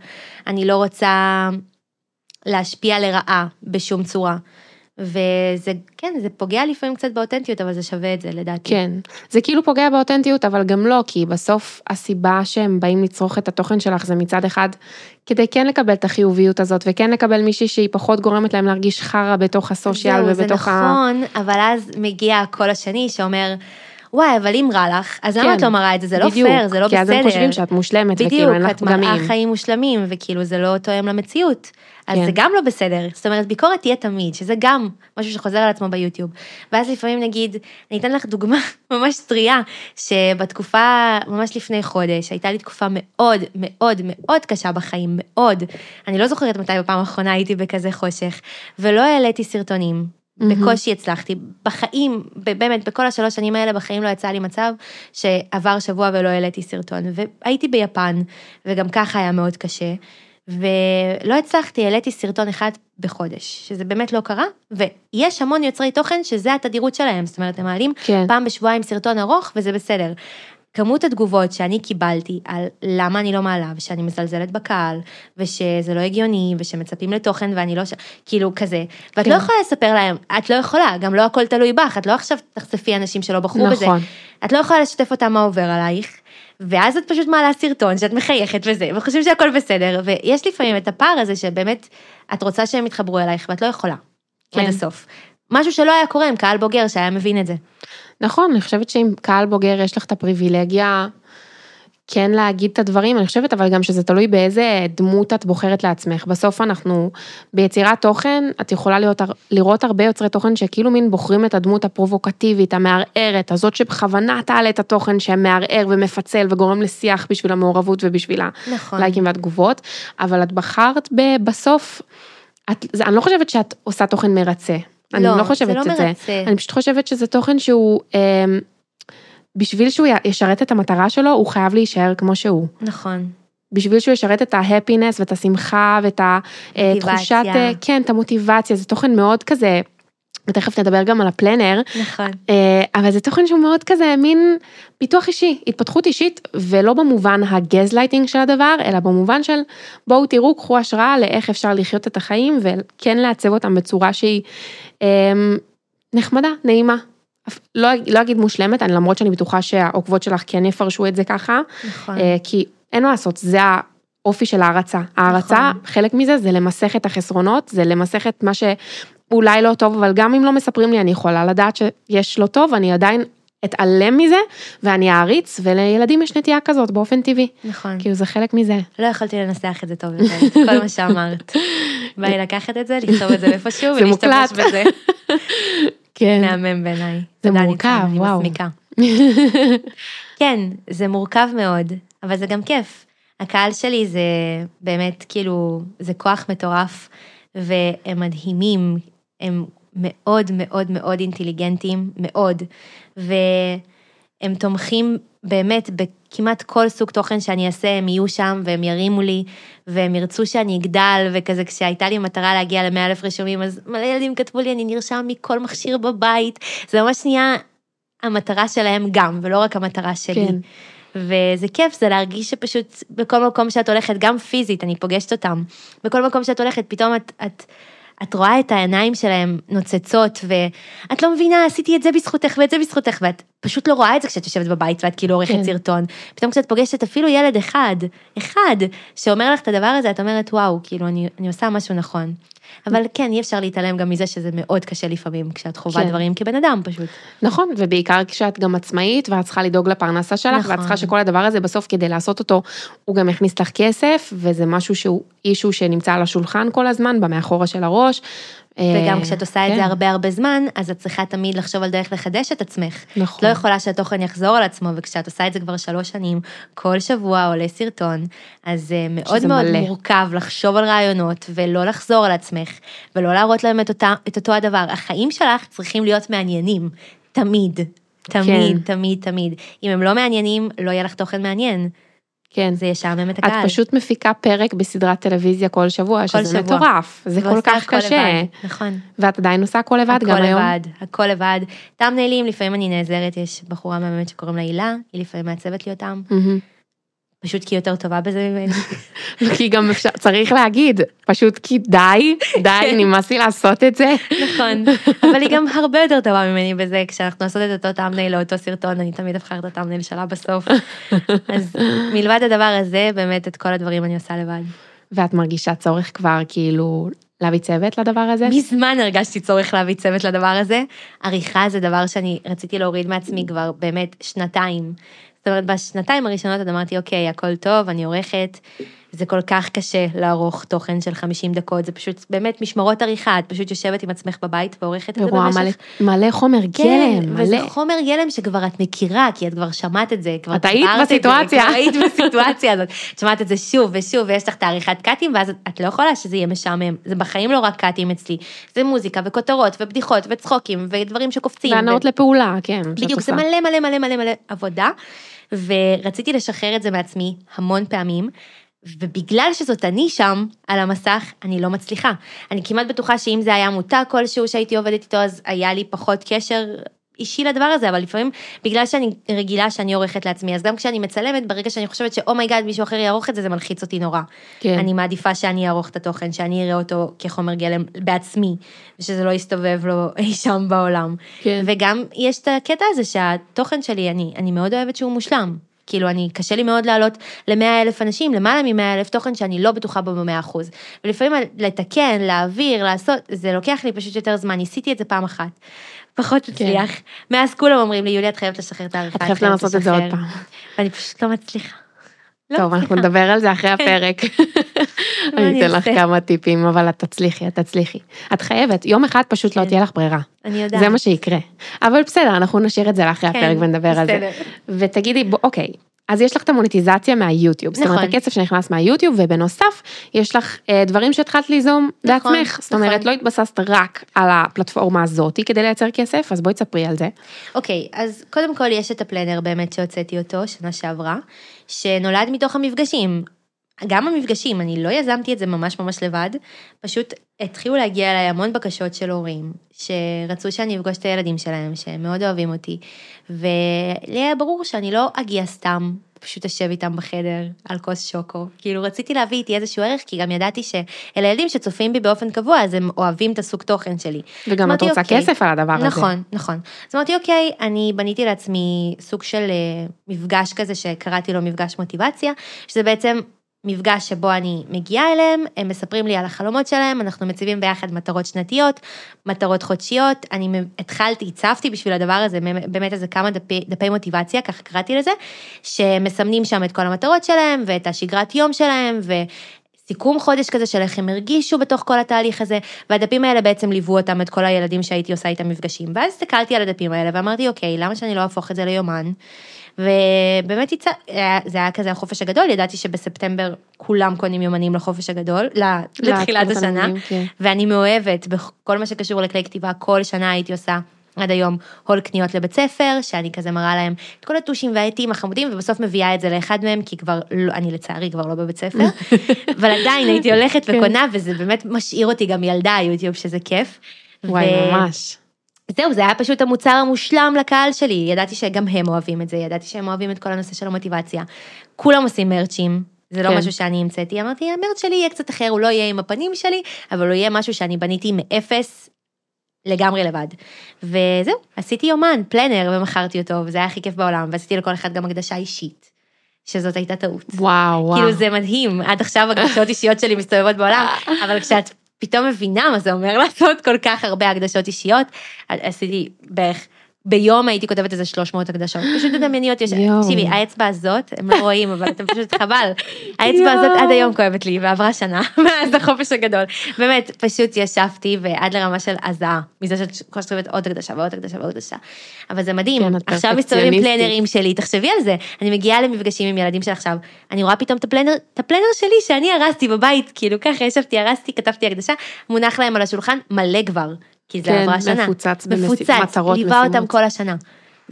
אני לא רוצה להשפיע לרעה בשום צורה. וזה, כן, זה פוגע לפעמים קצת באותנטיות, אבל זה שווה את זה לדעתי.
כן, זה כאילו פוגע באותנטיות, אבל גם לא, כי בסוף הסיבה שהם באים לצרוך את התוכן שלך זה מצד אחד, כדי כן לקבל את החיוביות הזאת, וכן לקבל מישהי שהיא פחות גורמת להם להרגיש חרא בתוך הסושיאל
זהו, זה
ובתוך ה...
נכון, אבל אז מגיע הקול השני שאומר, וואי, אבל אם רע לך, אז למה
כן,
את לא מראה את זה? זה לא
בדיוק,
פייר, זה לא
כי אז
בסדר.
הם חושבים שאת מושלמת,
בדיוק,
וכאילו אין לך
את מראה
פגמים.
חיים מושלמים, וכאילו זה לא תואם למציאות. אז
כן.
זה גם לא בסדר. זאת אומרת, ביקורת תהיה תמיד, שזה גם משהו שחוזר על עצמו ביוטיוב. ואז לפעמים נגיד, אני אתן לך דוגמה [laughs] ממש טריה, שבתקופה, ממש לפני חודש, הייתה לי תקופה מאוד מאוד מאוד קשה בחיים, מאוד. אני לא זוכרת מתי בפעם האחרונה הייתי בכזה חושך, ולא העליתי סרטונים. בקושי הצלחתי, בחיים, באמת, בכל השלוש שנים האלה, בחיים לא יצא לי מצב שעבר שבוע ולא העליתי סרטון. והייתי ביפן, וגם ככה היה מאוד קשה, ולא הצלחתי, העליתי סרטון אחד בחודש, שזה באמת לא קרה, ויש המון יוצרי תוכן שזה התדירות שלהם, זאת אומרת, הם מעלים
כן.
פעם בשבועיים סרטון ארוך, וזה בסדר. כמות התגובות שאני קיבלתי על למה אני לא מעלה, ושאני מזלזלת בקהל, ושזה לא הגיוני, ושמצפים לתוכן ואני לא ש... כאילו כזה. ואת
כן.
לא יכולה לספר להם, את לא יכולה, גם לא הכל תלוי בך, את לא עכשיו תחשפי אנשים שלא בחרו בזה.
נכון.
את לא יכולה לשתף אותם מה עובר עלייך, ואז את פשוט מעלה סרטון שאת מחייכת וזה, וחושבים שהכל בסדר, ויש לפעמים את הפער הזה שבאמת, את רוצה שהם יתחברו אלייך, ואת לא יכולה.
כן.
עד הסוף. משהו שלא היה קורה עם קהל בוגר שהיה מבין את זה.
נכון, אני חושבת שעם קהל בוגר יש לך את הפריבילגיה כן להגיד את הדברים, אני חושבת אבל גם שזה תלוי באיזה דמות את בוחרת לעצמך. בסוף אנחנו, ביצירת תוכן, את יכולה להיות, לראות הרבה יוצרי תוכן שכאילו מין בוחרים את הדמות הפרובוקטיבית, המערערת, הזאת שבכוונה תעלה את התוכן שמערער ומפצל וגורם לשיח בשביל המעורבות ובשביל
נכון.
הלייקים והתגובות, אבל את בחרת ב- בסוף, את, זה, אני לא חושבת שאת עושה תוכן מרצה. אני
לא,
לא
זה
חושבת
לא
את זה.
מרצה.
אני פשוט חושבת שזה תוכן שהוא, אמ, בשביל שהוא ישרת את המטרה שלו, הוא חייב להישאר כמו שהוא.
נכון.
בשביל שהוא ישרת את ההפינס ואת השמחה ואת התחושת,
מוטיבציה.
כן, את המוטיבציה, זה תוכן מאוד כזה, ותכף נדבר גם על ה planner,
נכון.
אה, אבל זה תוכן שהוא מאוד כזה מין פיתוח אישי, התפתחות אישית, ולא במובן הגזלייטינג של הדבר, אלא במובן של בואו תראו, קחו השראה לאיך אפשר לחיות את החיים, וכן לעצב אותם בצורה שהיא אה, נחמדה, נעימה. לא, לא אגיד מושלמת, אני למרות שאני בטוחה שהעוקבות שלך כן יפרשו את זה ככה,
נכון.
אה, כי אין מה לעשות, זה האופי של ההערצה. ההערצה,
נכון.
חלק מזה זה למסך את החסרונות, זה למסך את מה שאולי לא טוב, אבל גם אם לא מספרים לי, אני יכולה לדעת שיש לא טוב, אני עדיין אתעלם מזה, ואני אעריץ, ולילדים יש נטייה כזאת באופן טבעי.
נכון.
כאילו זה חלק מזה.
לא יכולתי לנסח את זה טוב יותר, כל מה שאמרת. [laughs] בא לי לקחת את זה, לכתוב את זה איפשהו
זה
ולהשתמש. בזה. [laughs]
כן.
מהמם בעיניי.
זה
תודה,
מורכב,
ניצן, אני
וואו.
מסמיקה. [laughs] כן, זה מורכב מאוד, אבל זה גם כיף. הקהל שלי זה באמת כאילו, זה כוח מטורף, והם מדהימים, הם מאוד מאוד מאוד אינטליגנטים, מאוד, והם תומכים באמת בכמעט כל סוג תוכן שאני אעשה, הם יהיו שם והם ירימו לי, והם ירצו שאני אגדל, וכזה כשהייתה לי מטרה להגיע ל-100 אלף רשומים, אז מלא ילדים כתבו לי, אני נרשם מכל מכשיר בבית, זה ממש נהיה המטרה שלהם גם, ולא רק המטרה שלי. כן. וזה כיף, זה להרגיש שפשוט בכל מקום שאת הולכת, גם פיזית, אני פוגשת אותם, בכל מקום שאת הולכת, פתאום את, את, את רואה את העיניים שלהם נוצצות, ואת לא מבינה, עשיתי את זה בזכותך ואת זה בזכותך, ואת פשוט לא רואה את זה כשאת יושבת בבית ואת כאילו עורכת כן. סרטון. פתאום כשאת פוגשת אפילו ילד אחד, אחד, שאומר לך את הדבר הזה, את אומרת, וואו, כאילו, אני, אני עושה משהו נכון. אבל כן, אי אפשר להתעלם גם מזה שזה מאוד קשה לפעמים, כשאת חווה כן. דברים כבן אדם פשוט.
נכון, ובעיקר כשאת גם עצמאית, ואת צריכה לדאוג לפרנסה שלך, נכון. ואת צריכה שכל הדבר הזה בסוף, כדי לעשות אותו, הוא גם יכניס לך כסף, וזה משהו שהוא אישו שנמצא על השולחן כל הזמן, במאחורה של הראש,
וגם כשאת עושה את זה כן. הרבה הרבה זמן, אז את צריכה תמיד לחשוב על דרך לחדש את עצמך. נכון. לא יכולה שהתוכן יחזור על עצמו, וכשאת עושה את זה כבר שלוש שנים, כל שבוע עולה סרטון, אז זה מאוד מאוד מלא. מורכב לחשוב על רעיונות, ולא לחזור על עצמך, ולא להראות להם את, אותה, את אותו הדבר. החיים שלך צריכים להיות מעניינים, תמיד. תמיד, כן. תמיד, תמיד. אם הם לא מעניינים, לא יהיה לך תוכן מעניין.
כן.
זה ישעמם את הקהל.
את פשוט מפיקה פרק בסדרת טלוויזיה כל שבוע, כל שזה שבוע. מטורף, זה כל כך קשה. לבד,
נכון.
ואת עדיין עושה הכל לבד
הכל
גם
לבד,
היום?
הכל לבד, הכל לבד. טאמניילים, לפעמים אני נעזרת, יש בחורה מהממת שקוראים לה הילה, היא לפעמים מעצבת לי אותם. Mm-hmm. פשוט כי היא יותר טובה בזה
ממני. [laughs] כי גם אפשר, צריך להגיד, פשוט כי די, די, כן. נמאס לי לעשות את זה.
נכון, אבל היא גם הרבה יותר טובה ממני בזה, כשאנחנו עושות את אותו טאמנייל לאותו סרטון, אני תמיד אבחר את הטאמנייל שלה בסוף. [laughs] אז מלבד הדבר הזה, באמת את כל הדברים אני עושה לבד.
ואת מרגישה צורך כבר כאילו להביא צוות לדבר הזה?
מזמן הרגשתי צורך להביא צוות לדבר הזה. עריכה זה דבר שאני רציתי להוריד מעצמי כבר באמת שנתיים. זאת אומרת, בשנתיים הראשונות עוד אמרתי, אוקיי, הכל טוב, אני עורכת, זה כל כך קשה לערוך תוכן של 50 דקות, זה פשוט באמת משמרות עריכה, את פשוט יושבת עם עצמך בבית ועורכת את זה
במשך... מלא, מלא חומר כן, גלם,
מלא. וזה חומר גלם שכבר את מכירה, כי את כבר שמעת את זה, כבר
את היית בסיטואציה.
כבר היית בסיטואציה הזאת, את שמעת את זה שוב ושוב, ויש לך את העריכת קאטים, ואז את לא יכולה שזה יהיה משעמם, זה בחיים לא רק קאטים אצלי, זה מוזיקה וכותרות ובדיחות וצחוקים ודברים שקופצים.
והנאות ו... לפעולה, כן.
בדיוק, זה מלא מלא מלא מלא מלא עבודה. ורציתי לשחרר את זה מעצמי המון פעמים, ובגלל שזאת אני שם, על המסך, אני לא מצליחה. אני כמעט בטוחה שאם זה היה מותג כלשהו שהייתי עובדת איתו, אז היה לי פחות קשר אישי לדבר הזה, אבל לפעמים, בגלל שאני רגילה שאני עורכת לעצמי, אז גם כשאני מצלמת, ברגע שאני חושבת ש oh my god, מישהו אחר יערוך את זה, זה מלחיץ אותי נורא. כן. אני מעדיפה שאני אערוך את התוכן, שאני אראה אותו כחומר גלם בעצמי, ושזה לא יסתובב לו אי שם בעולם. כן. וגם יש את הקטע הזה שהתוכן שלי, אני, אני מאוד אוהבת שהוא מושלם. כאילו, אני, קשה לי מאוד לעלות ל-100 אלף אנשים, למעלה מ-100 אלף תוכן שאני לא בטוחה בו ב-100 אחוז. ולפעמים לתקן, להעביר, לעשות, זה לוקח לי פשוט יותר זמן, ניסיתי את זה פעם אחת. פחות הצליח. כן. מאז כולם אומרים לי, יולי, את חייבת לשחרר את העריכה.
את חייבת לנסות את זה עוד פעם.
ואני פשוט לא מצליחה.
לא טוב, אנחנו נדבר על זה אחרי כן. הפרק. אני אתן לך כמה טיפים, אבל את תצליחי, את תצליחי. את חייבת, יום אחד פשוט לא כן. תהיה לך ברירה.
אני יודעת.
זה מה שיקרה. אבל בסדר, אנחנו נשאיר את זה לאחרי הפרק ונדבר על זה. ותגידי, אוקיי, אז יש לך את המוניטיזציה מהיוטיוב, נכון. זאת אומרת נכון. הכסף שנכנס מהיוטיוב ובנוסף יש לך אה, דברים שהתחלת ליזום נכון, בעצמך, נכון. זאת אומרת לא התבססת רק על הפלטפורמה הזאתי כדי לייצר כסף, אז בואי תספרי על זה.
אוקיי, אז קודם כל יש את הפלנר באמת שהוצאתי אותו שנה שעברה, שנולד מתוך המפגשים. גם המפגשים, אני לא יזמתי את זה ממש ממש לבד, פשוט התחילו להגיע אליי המון בקשות של הורים, שרצו שאני אפגוש את הילדים שלהם, שהם מאוד אוהבים אותי, ולי היה ברור שאני לא אגיע סתם, פשוט אשב איתם בחדר על כוס שוקו. כאילו רציתי להביא איתי איזשהו ערך, כי גם ידעתי שאלה ילדים שצופים בי באופן קבוע, אז הם אוהבים את הסוג תוכן שלי.
וגם את רוצה אוקיי, כסף על הדבר
נכון,
הזה.
נכון, נכון. אז אמרתי, אוקיי, אני בניתי לעצמי סוג של uh, מפגש כזה שקראתי לו מפגש מוטיבציה, שזה בעצם מפגש שבו אני מגיעה אליהם, הם מספרים לי על החלומות שלהם, אנחנו מציבים ביחד מטרות שנתיות, מטרות חודשיות, אני התחלתי, הצפתי בשביל הדבר הזה באמת איזה כמה דפי, דפי מוטיבציה, ככה קראתי לזה, שמסמנים שם את כל המטרות שלהם ואת השגרת יום שלהם, סיכום חודש כזה של איך הם הרגישו בתוך כל התהליך הזה, והדפים האלה בעצם ליוו אותם, את כל הילדים שהייתי עושה איתם מפגשים. ואז הסתכלתי על הדפים האלה ואמרתי, אוקיי, למה שאני לא אהפוך את זה ליומן? ובאמת יצא, זה היה כזה החופש הגדול, ידעתי שבספטמבר כולם קונים יומנים לחופש הגדול, לתחילת השנה, כן. ואני מאוהבת בכל מה שקשור לכלי כתיבה, כל שנה הייתי עושה. עד היום הול קניות לבית ספר, שאני כזה מראה להם את כל הטושים והעטים החמודים, ובסוף מביאה את זה לאחד מהם, כי כבר, לא, אני לצערי כבר לא בבית ספר, [laughs] אבל עדיין הייתי הולכת כן. וקונה, וזה באמת משאיר אותי גם ילדה יוטיוב, שזה כיף.
וואי, ו... ממש.
זהו, זה היה פשוט המוצר המושלם לקהל שלי, ידעתי שגם הם אוהבים את זה, ידעתי שהם אוהבים את כל הנושא של המוטיבציה. כולם עושים מרצ'ים, זה לא כן. משהו שאני המצאתי, אמרתי, המרץ שלי יהיה קצת אחר, הוא לא יהיה עם הפנים שלי, אבל הוא יהיה משהו שאני בניתי מאפס לגמרי לבד. וזהו, עשיתי יומן, פלנר, ומכרתי אותו, וזה היה הכי כיף בעולם, ועשיתי לכל אחד גם הקדשה אישית. שזאת הייתה טעות.
וואו, וואו.
כאילו זה מדהים, עד עכשיו הקדשות אישיות שלי מסתובבות בעולם, אבל כשאת פתאום מבינה מה זה אומר לעשות כל כך הרבה הקדשות אישיות, עשיתי בערך ביום הייתי כותבת איזה 300 הקדשות, פשוט תדמייני אותי, תקשיבי, האצבע הזאת, הם לא רואים, אבל אתם פשוט חבל, [laughs] האצבע הזאת עד היום כואבת לי, ועברה שנה, [laughs] מאז החופש הגדול. באמת, פשוט ישבתי ועד לרמה של הזעה, מזה שאת כל שכותבת עוד הקדשה ועוד הקדשה ועוד הקדשה. אבל זה מדהים, כן, עכשיו מסתובבים פלנרים שלי, תחשבי על זה, אני מגיעה למפגשים עם ילדים של עכשיו, אני רואה פתאום את הפלנר, את הפלנר שלי שאני הרסתי בבית, כאילו ככה ישבתי, הרסתי, כתבתי הקדשה, מונח להם על השולחן מלא כבר. כי זה כן, עברה שנה.
מפוצץ, מפוצץ, מטרות,
ליווה אותם כל השנה.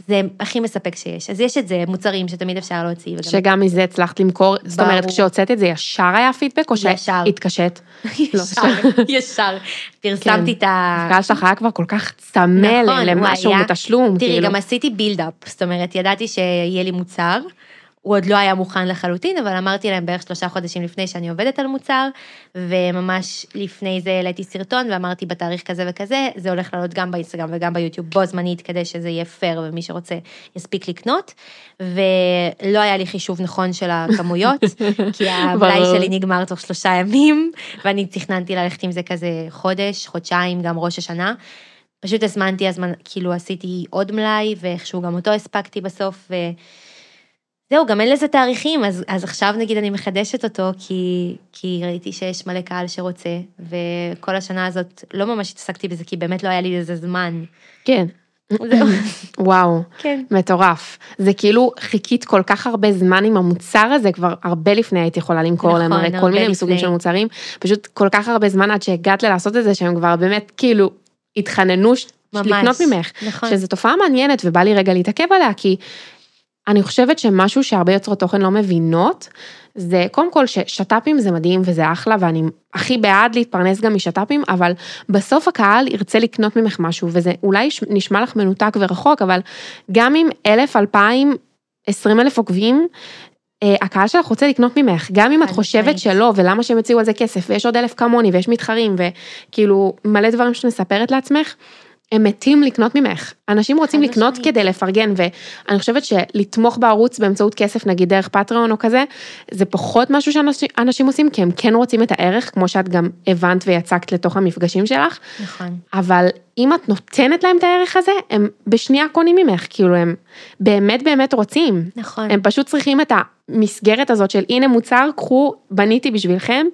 זה הכי מספק שיש. אז יש את זה, מוצרים שתמיד אפשר להוציא.
שגם מזה הצלחת למכור, זאת אומרת, כשהוצאת את זה ישר היה פידבק, או שהתקשט? [laughs]
ישר, [laughs] ישר. פרסמתי את ה...
הקהל שלך היה כבר כל כך צמא נכון, למשהו בתשלום.
תראי, כאילו. גם עשיתי בילדאפ, זאת אומרת, ידעתי שיהיה לי מוצר. הוא עוד לא היה מוכן לחלוטין, אבל אמרתי להם בערך שלושה חודשים לפני שאני עובדת על מוצר, וממש לפני זה העליתי סרטון ואמרתי בתאריך כזה וכזה, זה הולך לעלות גם באינסטגרם וגם ביוטיוב בו זמנית, כדי שזה יהיה פייר ומי שרוצה יספיק לקנות, ולא היה לי חישוב נכון של הכמויות, [laughs] כי הבלאי שלי נגמר תוך שלושה ימים, ואני תכננתי ללכת עם זה כזה חודש, חודשיים, גם ראש השנה. פשוט הזמנתי הזמן, כאילו עשיתי עוד מלאי, ואיכשהו גם אותו הספקתי בסוף, ו... זהו, גם אין לזה תאריכים, אז, אז עכשיו נגיד אני מחדשת אותו, כי, כי ראיתי שיש מלא קהל שרוצה, וכל השנה הזאת לא ממש התעסקתי בזה, כי באמת לא היה לי לזה זמן.
כן. [laughs] וואו, כן. מטורף. זה כאילו חיכית כל כך הרבה זמן עם המוצר הזה, כבר הרבה לפני הייתי יכולה למכור נכון, להם, הרי כל מיני לפני. סוגים של מוצרים, פשוט כל כך הרבה זמן עד שהגעת ללעשות את זה, שהם כבר באמת כאילו התחננו ממש, לקנות ממך. נכון. שזו תופעה מעניינת ובא לי רגע להתעכב עליה, כי אני חושבת שמשהו שהרבה יוצרות תוכן לא מבינות, זה קודם כל ששת"פים זה מדהים וזה אחלה ואני הכי בעד להתפרנס גם משת"פים, אבל בסוף הקהל ירצה לקנות ממך משהו וזה אולי נשמע לך מנותק ורחוק, אבל גם עם אלף, אלפיים, עשרים אלף עוקבים, אה, הקהל שלך רוצה לקנות ממך, גם אם את חושבת שלא, ולמה שהם יציעו על זה כסף, ויש עוד אלף כמוני, ויש מתחרים, וכאילו מלא דברים שאת מספרת לעצמך, הם מתים לקנות ממך. אנשים רוצים לקנות שני. כדי לפרגן, ואני חושבת שלתמוך בערוץ באמצעות כסף, נגיד דרך פטריון או כזה, זה פחות משהו שאנשים עושים, כי הם כן רוצים את הערך, כמו שאת גם הבנת ויצקת לתוך המפגשים שלך.
נכון.
אבל אם את נותנת להם את הערך הזה, הם בשנייה קונים ממך, כאילו הם באמת באמת רוצים.
נכון.
הם פשוט צריכים את המסגרת הזאת של הנה מוצר, קחו, בניתי בשבילכם,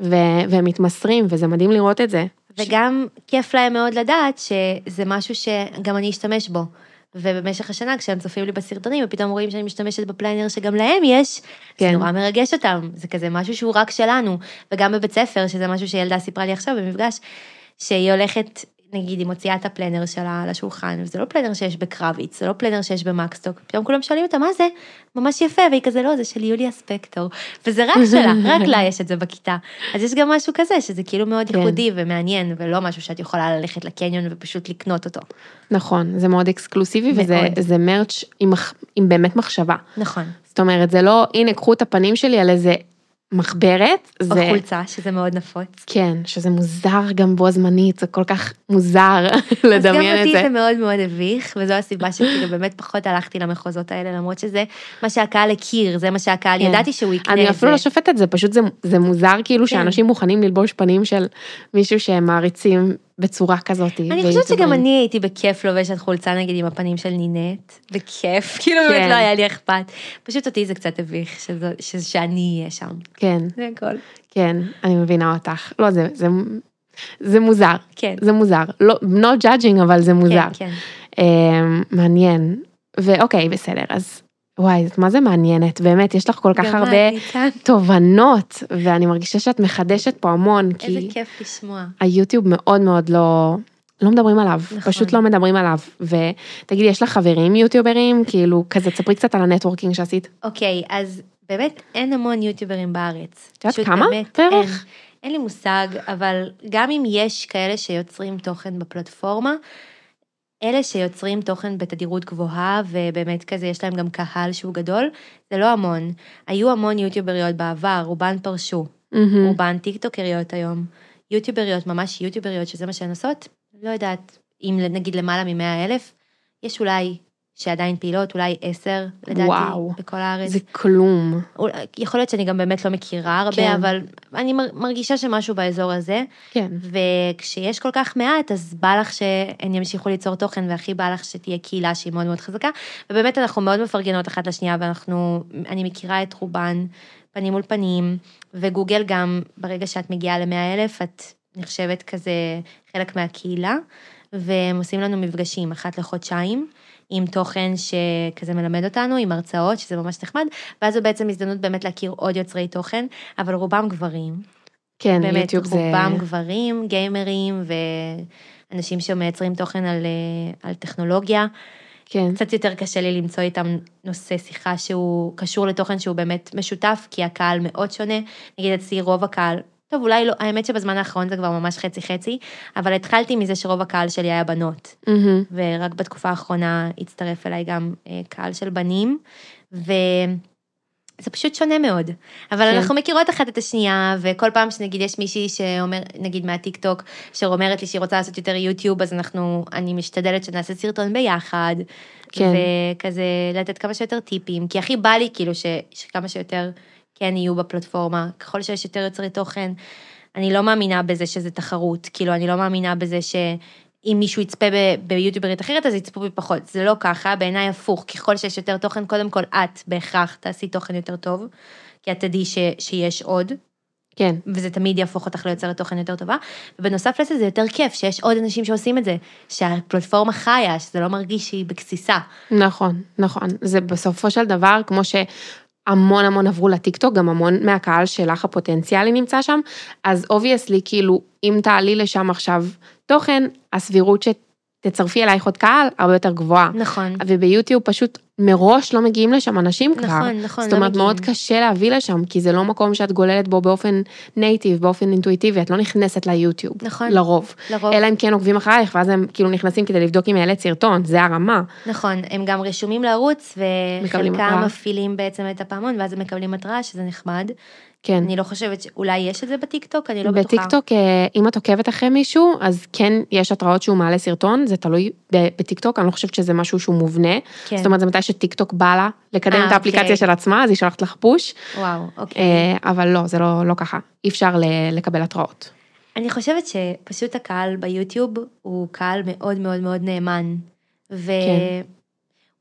והם מתמסרים, וזה מדהים לראות את זה.
וגם כיף להם מאוד לדעת שזה משהו שגם אני אשתמש בו. ובמשך השנה כשהם צופים לי בסרטונים ופתאום רואים שאני משתמשת בפליינר שגם להם יש, כן. זה נורא מרגש אותם, זה כזה משהו שהוא רק שלנו, וגם בבית ספר, שזה משהו שילדה סיפרה לי עכשיו במפגש, שהיא הולכת נגיד היא מוציאה את הפלנר שלה על השולחן, וזה לא פלנר שיש בקרביץ, זה לא פלנר שיש במקסטוק, פתאום כולם שואלים אותה, מה זה? ממש יפה, והיא כזה, לא, זה של יוליה ספקטור, וזה רק שלה, [laughs] רק לה יש את זה בכיתה. אז יש גם משהו כזה, שזה כאילו מאוד כן. ייחודי ומעניין, ולא משהו שאת יכולה ללכת לקניון ופשוט לקנות אותו.
נכון, זה מאוד אקסקלוסיבי, מאוד. וזה מרץ' עם, עם באמת מחשבה.
נכון.
זאת אומרת, זה לא, הנה, קחו את הפנים שלי על איזה מחברת.
או זה... חולצה, שזה מאוד נפוץ.
כן, שזה מוזר גם בו זמנית, זה כל כך מוזר [laughs] לדמיין את זה. אז גם אותי
זה מאוד מאוד הביך, וזו הסיבה שכאילו באמת פחות הלכתי למחוזות האלה, למרות שזה מה שהקהל הכיר, זה מה שהקהל, כן. ידעתי שהוא יקנה את זה.
אני אפילו לא שופטת זה, פשוט זה, זה מוזר כאילו כן. שאנשים מוכנים ללבוש פנים של מישהו שהם מעריצים בצורה כזאת.
אני חושבת שגם אני הייתי בכיף לובשת חולצה נגיד עם הפנים של נינט, בכיף, [laughs] כאילו
כן.
באמת לא היה לי אכפת. פשוט אותי זה קצת הביך שזו- ש- שאני אהיה שם,
כן,
זה הכל.
כן, אני מבינה אותך. לא, זה, זה, זה מוזר,
כן.
זה מוזר. לא, not judging, אבל זה מוזר.
כן, כן.
אמ, מעניין. ואוקיי, בסדר, אז וואי, את מה זה מעניינת, באמת, יש לך כל כך הרבה. תובנות, ואני מרגישה שאת מחדשת פה המון,
איזה
כי
כיף לשמוע.
היוטיוב מאוד מאוד לא... לא מדברים עליו,
נכון.
פשוט לא מדברים עליו. ותגידי, יש לך חברים יוטיוברים? כאילו, כזה, תספרי קצת על ה networking שעשית.
אוקיי, אז באמת אין המון יוטיוברים בארץ.
את יודעת כמה
באמת
בערך?
אין. אין לי מושג, אבל גם אם יש כאלה שיוצרים תוכן בפלטפורמה, אלה שיוצרים תוכן בתדירות גבוהה, ובאמת כזה יש להם גם קהל שהוא גדול, זה לא המון. היו המון יוטיובריות בעבר, רובן פרשו.
מהמם.
רובן טיקטוקריות היום. יוטיובריות, ממש יוטיובריות, שזה מה שהן עושות, לא יודעת, אם נגיד למעלה מ-100 אלף, יש אולי שעדיין פעילות, אולי עשר, לדעתי,
וואו.
בכל הארץ.
זה כלום.
יכול להיות שאני גם באמת לא מכירה הרבה,
כן.
אבל אני מר- מרגישה שמשהו באזור הזה,
כן.
וכשיש כל כך מעט, אז בא לך שהן ימשיכו ליצור תוכן, והכי בא לך שתהיה קהילה שהיא מאוד מאוד חזקה, ובאמת אנחנו מאוד מפרגנות אחת לשנייה, ואנחנו, אני מכירה את רובן פנים מול פנים, וגוגל גם, ברגע שאת מגיעה למאה אלף, את נחשבת כזה חלק מהקהילה, והם עושים לנו מפגשים אחת לחודשיים. עם תוכן שכזה מלמד אותנו, עם הרצאות, שזה ממש נחמד, ואז זו בעצם הזדמנות באמת להכיר עוד יוצרי תוכן, אבל רובם גברים.
כן,
באמת,
יוטיוב זה...
רובם גברים, גיימרים, ואנשים שמייצרים תוכן על, אה, על טכנולוגיה.
כן.
קצת יותר קשה לי למצוא איתם נושא שיחה שהוא קשור לתוכן שהוא באמת משותף, כי הקהל מאוד שונה. נגיד אצלי רוב הקהל, טוב, אולי לא, האמת שבזמן האחרון זה כבר ממש חצי-חצי, אבל התחלתי מזה שרוב הקהל שלי היה בנות.
מהמם.
ורק בתקופה האחרונה הצטרף אליי גם אה, קהל של בנים, וזה פשוט שונה מאוד. אבל
כן.
אנחנו מכירות אחת את השנייה, וכל פעם שנגיד יש מישהי שאומר, נגיד מהטיקטוק, שאומרת לי שהיא רוצה לעשות יותר יוטיוב, אז אנחנו, אני משתדלת שנעשה סרטון ביחד,
כן.
וכזה לתת כמה שיותר טיפים, כי הכי בא לי כאילו ש, שכמה שיותר כן יהיו בפלטפורמה, ככל שיש יותר יוצרי תוכן. אני לא מאמינה בזה שזה תחרות, כאילו, אני לא מאמינה בזה שאם מישהו יצפה ביוטיוברית אחרת, אז יצפו בי פחות. זה לא ככה, בעיניי הפוך, ככל שיש יותר תוכן, קודם כל את בהכרח תעשי תוכן יותר טוב, כי את תדעי ש- שיש עוד,
כן.
וזה תמיד יהפוך אותך ליוצרת תוכן יותר טובה. ובנוסף לזה, זה יותר כיף שיש עוד אנשים שעושים את זה, שהפלטפורמה חיה, שזה לא מרגיש שהיא בגסיסה.
נכון, נכון. זה בסופו של דבר, כמו שהמון המון עברו לטיקטוק, גם המון מהקהל שלך הפוטנציאלי נמצא שם, אז obviously, כאילו, אם תעלי לשם עכשיו תוכן, הסבירות שתצרפי אלייך עוד קהל הרבה יותר גבוהה.
נכון.
וביוטיוב פשוט מראש לא מגיעים לשם אנשים כבר.
נכון, נכון,
זאת
לא
אומרת, מאוד
מגיעים.
קשה להביא לשם, כי זה לא מקום שאת גוללת בו באופן native, באופן אינטואיטיבי, את לא נכנסת ליוטיוב.
נכון.
לרוב.
לרוב.
אלא אם כן עוקבים אחרייך, ואז הם כאילו נכנסים כדי לבדוק אם העלית סרטון, זה הרמה.
נכון, הם גם רשומים לערוץ, וחלקם. מפעילים בעצם את הפעמון, ואז הם מקבלים התראה, שזה נחמד.
כן.
אני לא חושבת שאולי יש את זה בטיקטוק, אני לא בטוחה.
בטיקטוק, אה, אם את עוקבת אחרי מישהו, אז כן יש התראות שהוא מעלה סרטון, זה תלוי בטיקטוק, אני לא חושבת שזה משהו שהוא מובנה.
כן.
זאת אומרת, זה מתי שטיקטוק בא לה לקדם
אה,
את האפליקציה
אוקיי.
של עצמה, אז היא שולחת לך push,
וואו, אוקיי.
אה, אבל לא, זה לא לא ככה, אי אפשר לקבל התראות.
אני חושבת שפשוט הקהל ביוטיוב הוא קהל מאוד מאוד מאוד נאמן, והוא
כן.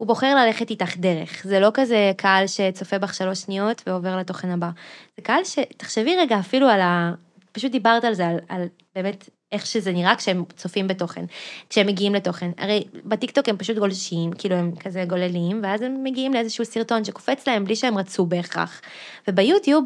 בוחר ללכת איתך דרך. זה לא כזה קהל שצופה בך שלוש שניות ועובר לתוכן הבא. זה קהל שתחשבי רגע אפילו על ה... פשוט דיברת על זה, על, על באמת איך שזה נראה כשהם צופים בתוכן, כשהם מגיעים לתוכן. הרי בטיקטוק הם פשוט גולשים, כאילו הם כזה גוללים, ואז הם מגיעים לאיזשהו סרטון שקופץ להם בלי שהם רצו בהכרח. וביוטיוב,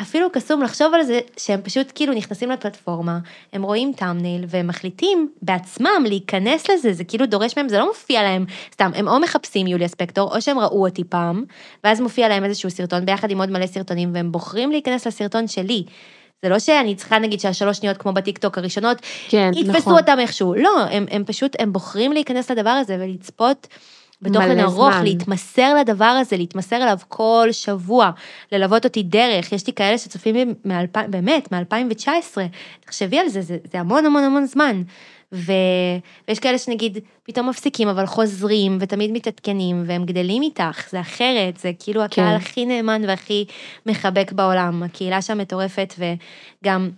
אפילו קסום לחשוב על זה שהם פשוט כאילו נכנסים לפלטפורמה, הם רואים טאמנייל והם מחליטים בעצמם להיכנס לזה, זה כאילו דורש מהם, זה לא מופיע להם, סתם, הם או מחפשים יוליה ספקטור, או שהם ראו אותי פעם, ואז מופיע להם איזשהו סרטון ביחד עם עוד מלא סרטונים, והם בוחרים להיכנס לסרטון שלי. זה לא שאני צריכה נגיד שהשלוש שניות כמו בטיקטוק הראשונות,
כן,
יתפסו
נכון.
אותם איכשהו. לא, הם, הם פשוט, הם בוחרים להיכננ לדבר הזה ולצפות בתוכן ארוך,
זמן.
להתמסר לדבר הזה, להתמסר אליו כל שבוע, ללוות אותי דרך. יש לי כאלה שצופים בי מאלפיים, באמת, מ-2019. תחשבי על זה, זה, זה המון המון המון זמן. ו... ויש כאלה שנגיד פתאום מפסיקים אבל חוזרים ותמיד מתעדכנים והם גדלים איתך, זה אחרת, זה כאילו הקהל
כן.
הכי נאמן והכי מחבק בעולם, הקהילה שם מטורפת וגם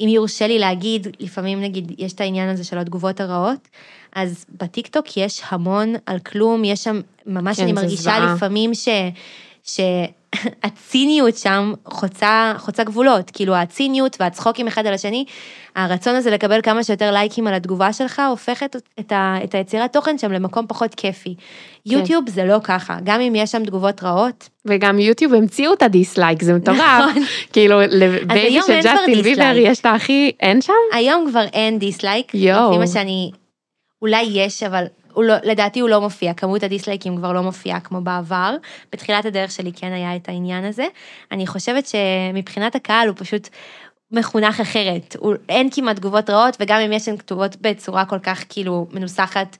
אם יורשה לי להגיד, לפעמים נגיד, יש את העניין הזה של התגובות הרעות, אז בטיקטוק יש המון על כלום, יש שם, ממש
כן,
אני מרגישה
זוועה.
לפעמים ש... שהציניות [laughs] שם חוצה, חוצה גבולות, כאילו הציניות והצחוקים אחד על השני, הרצון הזה לקבל כמה שיותר לייקים על התגובה שלך, הופכת את, ה, את היצירת תוכן שם למקום פחות כיפי.
כן.
יוטיוב זה לא ככה, גם אם יש שם תגובות רעות,
וגם יוטיוב המציאו את ה dislike, זה מטורף.
נכון.
כאילו, ל
Baby
של ג'סטין ביבר. יש את הכי, אין שם?
היום כבר אין dislike,
יואו.
לפי מה שאני, אולי יש, אבל הוא לא, לדעתי הוא לא מופיע, כמות הדיסלייקים כבר לא מופיעה כמו בעבר. בתחילת הדרך שלי כן היה את העניין הזה. אני חושבת שמבחינת הקהל הוא פשוט מחונך אחרת. הוא, אין כמעט תגובות רעות, וגם אם יש הן כתובות בצורה כל כך כאילו מנוסחת,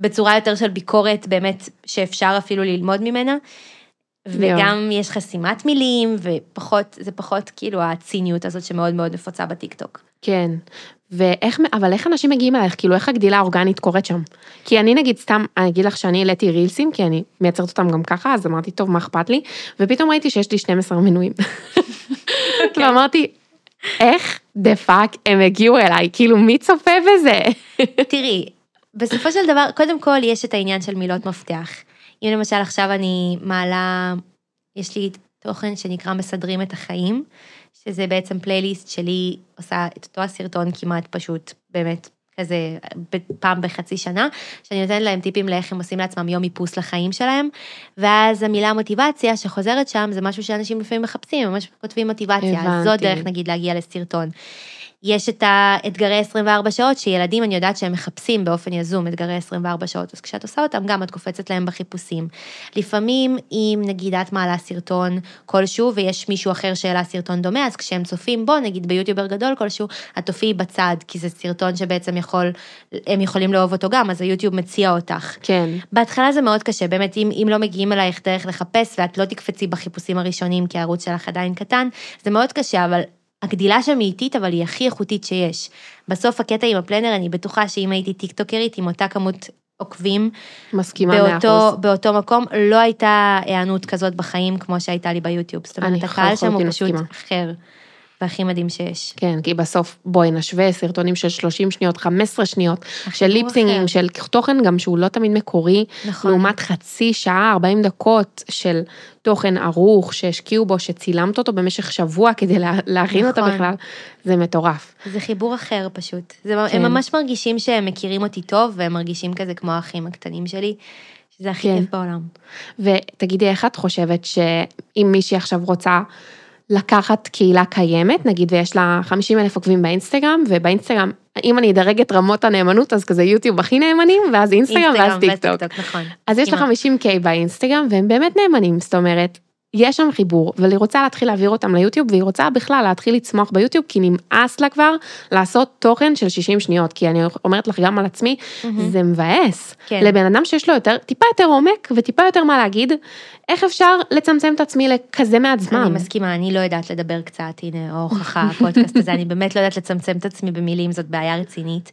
בצורה יותר של ביקורת באמת, שאפשר אפילו ללמוד ממנה. וגם יש חסימת מילים, ופחות, זה פחות כאילו הציניות הזאת שמאוד מאוד נפוצה בטיקטוק.
כן. ואיך, אבל איך אנשים מגיעים אלייך? כאילו, איך הגדילה האורגנית קורית שם? כי אני נגיד סתם, אני אגיד לך שאני העליתי רילסים, כי אני מייצרת אותם גם ככה, אז אמרתי, טוב, מה אכפת לי? ופתאום ראיתי שיש לי 12 מנויים. [laughs] ואמרתי, איך the fuck הם הגיעו אליי? כאילו, מי צופה בזה? [laughs]
תראי, בסופו של דבר, קודם כל יש את העניין של מילות מפתח. אם למשל עכשיו אני מעלה, יש לי תוכן שנקרא מסדרים את החיים, שזה בעצם פלייליסט שלי עושה את אותו הסרטון כמעט פשוט, באמת, כזה פעם בחצי שנה, שאני נותנת להם טיפים לאיך הם עושים לעצמם יום איפוס לחיים שלהם, ואז המילה מוטיבציה שחוזרת שם זה משהו שאנשים לפעמים מחפשים, ממש כותבים מוטיבציה, אז זו
הבנתי.
דרך נגיד להגיע לסרטון. יש את האתגרי 24 שעות, שילדים, אני יודעת שהם מחפשים באופן יזום אתגרי 24 שעות, אז כשאת עושה אותם, גם את קופצת להם בחיפושים. לפעמים, אם נגיד את מעלה סרטון כלשהו, ויש מישהו אחר שהעלה סרטון דומה, אז כשהם צופים בו, נגיד ביוטיובר גדול כלשהו, את תופיעי בצד, כי זה סרטון שבעצם יכול, הם יכולים לאהוב אותו גם, אז היוטיוב מציע אותך.
כן.
בהתחלה זה מאוד קשה, באמת, אם, אם לא מגיעים אלייך דרך לחפש, ואת לא תקפצי בחיפושים הראשונים, כי הערוץ שלך עדיין קטן, זה מאוד קשה, אבל הגדילה שם היא איטית, אבל היא הכי איכותית שיש. בסוף הקטע עם הפלנר, אני בטוחה שאם הייתי טיקטוקרית עם אותה כמות עוקבים,
מסכימה
באותו,
אחוז.
באותו מקום, לא הייתה היענות כזאת בחיים כמו שהייתה לי ביוטיוב. זאת אומרת, הקהל שם הוא פשוט
מסכימה.
אחר, והכי מדהים שיש.
כן, כי בסוף בואי נשווה סרטונים של 30 שניות, 15 שניות, של ליפסינגים. של תוכן גם שהוא לא תמיד מקורי,
נכון.
לעומת חצי שעה, 40 דקות של תוכן ערוך שהשקיעו בו, שצילמת אותו במשך שבוע כדי לה, להכין אותו
נכון.
בכלל, זה מטורף.
זה חיבור אחר פשוט. זה,
כן.
הם ממש מרגישים שהם מכירים אותי טוב, והם מרגישים כזה כמו האחים הקטנים שלי, שזה הכי
כן.
כיף בעולם.
ותגידי, איך את חושבת שאם מישהי עכשיו רוצה לקחת קהילה קיימת, נגיד ויש לה 50 אלף עוקבים באינסטגרם, ובאינסטגרם, אם אני אדרג את רמות הנאמנות, אז כזה יוטיוב הכי נאמנים, ואז אינסטגרם, ואז טיקטוק.
נכון.
אז יש לה
מסכימה.
50K באינסטגרם, והם באמת נאמנים, זאת אומרת, יש שם חיבור, אבל היא רוצה להתחיל להעביר אותם ליוטיוב, והיא רוצה בכלל להתחיל לצמוח ביוטיוב, כי נמאס לה כבר לעשות תוכן של 60 שניות, כי אני אומרת לך גם על עצמי, זה מבאס.
כן.
לבן אדם שיש לו יותר, טיפה יותר עומק, וטיפה יותר מה להגיד, איך אפשר לצמצם את עצמי לכזה מעט זמן?
אני מסכימה, אני לא יודעת לדבר קצת, הנה, ההוכחה, הפודקאסט הזה, אני באמת לא יודעת לצמצם את עצמי במילים, זאת בעיה רצינית.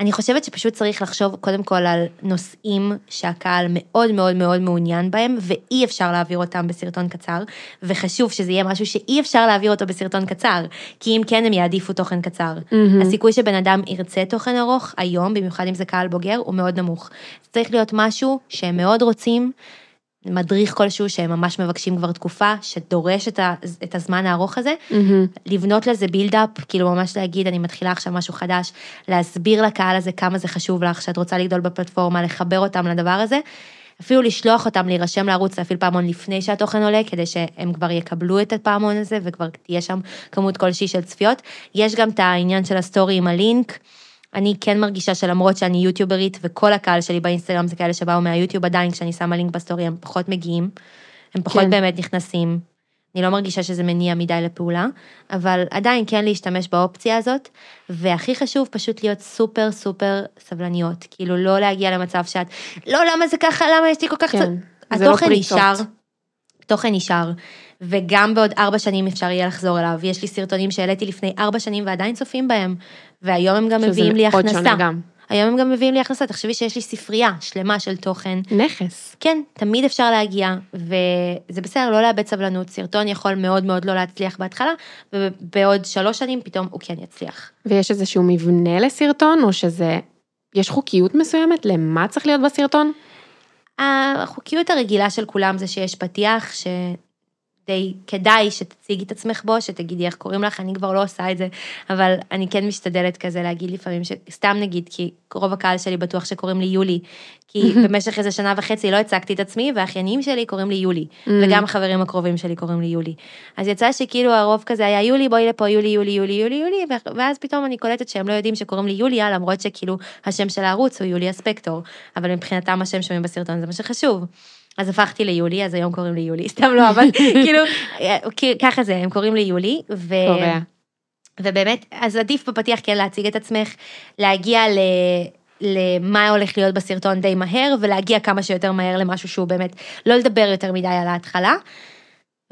אני חושבת שפשוט צריך לחשוב קודם כל על נושאים שהקהל מאוד מאוד מאוד מעוניין בהם, ואי אפשר להעביר אותם בסרטון קצר, וחשוב שזה יהיה משהו שאי אפשר להעביר אותו בסרטון קצר, כי אם כן הם יעדיפו תוכן קצר. הסיכוי שבן אדם ירצה תוכן ארוך היום, במיוחד אם זה קהל בוגר, הוא מאוד נמוך. זה צריך להיות משהו שהם מאוד רוצים, מדריך כלשהו שהם ממש מבקשים כבר תקופה, שדורש את, ה, את הזמן הארוך הזה,
מהמם.
לבנות לזה בילדאפ, כאילו ממש להגיד, אני מתחילה עכשיו משהו חדש, להסביר לקהל הזה כמה זה חשוב לך, שאת רוצה לגדול בפלטפורמה, לחבר אותם לדבר הזה, אפילו לשלוח אותם להירשם לערוץ, להפעיל פעמון לפני שהתוכן עולה, כדי שהם כבר יקבלו את הפעמון הזה, וכבר תהיה שם כמות כלשהי של צפיות. יש גם את העניין של הסטורי עם הלינק. אני כן מרגישה שלמרות שאני יוטיוברית וכל הקהל שלי באינסטגרם זה כאלה שבאו מהיוטיוב, עדיין כשאני שמה לינק בסטורי הם פחות מגיעים, הם פחות
כן.
באמת נכנסים. אני לא מרגישה שזה מניע מדי לפעולה, אבל עדיין כן להשתמש באופציה הזאת, והכי חשוב פשוט להיות סופר סופר סבלניות, כאילו לא להגיע למצב שאת, לא למה זה ככה, למה יש לי כל כך...
כן,
צ-"
זה לא
התוכן
פריצות.
נשאר, תוכן נשאר, וגם בעוד ארבע שנים אפשר יהיה לחזור אליו, יש לי סרטונים שהעליתי לפני ארבע שנים ועדיין צופים בהם, והיום הם גם
שזה
מביאים לי הכנסה.
שונה גם.
היום הם גם מביאים לי הכנסה, תחשבי שיש לי ספרייה שלמה של תוכן.
נכס.
כן, תמיד אפשר להגיע, וזה בסדר, לא לאבד סבלנות, סרטון יכול מאוד מאוד לא להצליח בהתחלה, ובעוד שלוש שנים פתאום הוא כן יצליח.
ויש איזשהו מבנה לסרטון, או שזה, יש חוקיות מסוימת למה צריך להיות בסרטון?
החוקיות הרגילה של כולם זה שיש פתיח, ש... די כדאי שתציגי את עצמך בו, שתגידי איך קוראים לך, אני כבר לא עושה את זה, אבל אני כן משתדלת כזה להגיד לפעמים, סתם נגיד, כי רוב הקהל שלי בטוח שקוראים לי יולי, כי [laughs] במשך איזה שנה וחצי לא הצגתי את עצמי, והאחיינים שלי קוראים לי יולי, mm. וגם החברים הקרובים שלי קוראים לי יולי. אז יצא שכאילו הרוב כזה היה יולי, בואי לפה, יולי, יולי, יולי, יולי, יולי, ואז פתאום אני קולטת שהם לא יודעים שקוראים לי יוליה, למרות שכאילו השם של הערוץ הוא יוליה ספקטור, אבל מבחינתם השם שומעים בסרטון זה מה שחשוב. אז הפכתי ליולי, אז היום קוראים לי יולי, [laughs] סתם לא, אבל [laughs] כאילו, ככה זה, הם קוראים לי יולי, ו... ובאמת, אז עדיף בפתיח כן להציג את עצמך, להגיע ל... למה הולך להיות בסרטון די מהר, ולהגיע כמה שיותר מהר למשהו שהוא באמת, לא לדבר יותר מדי על ההתחלה.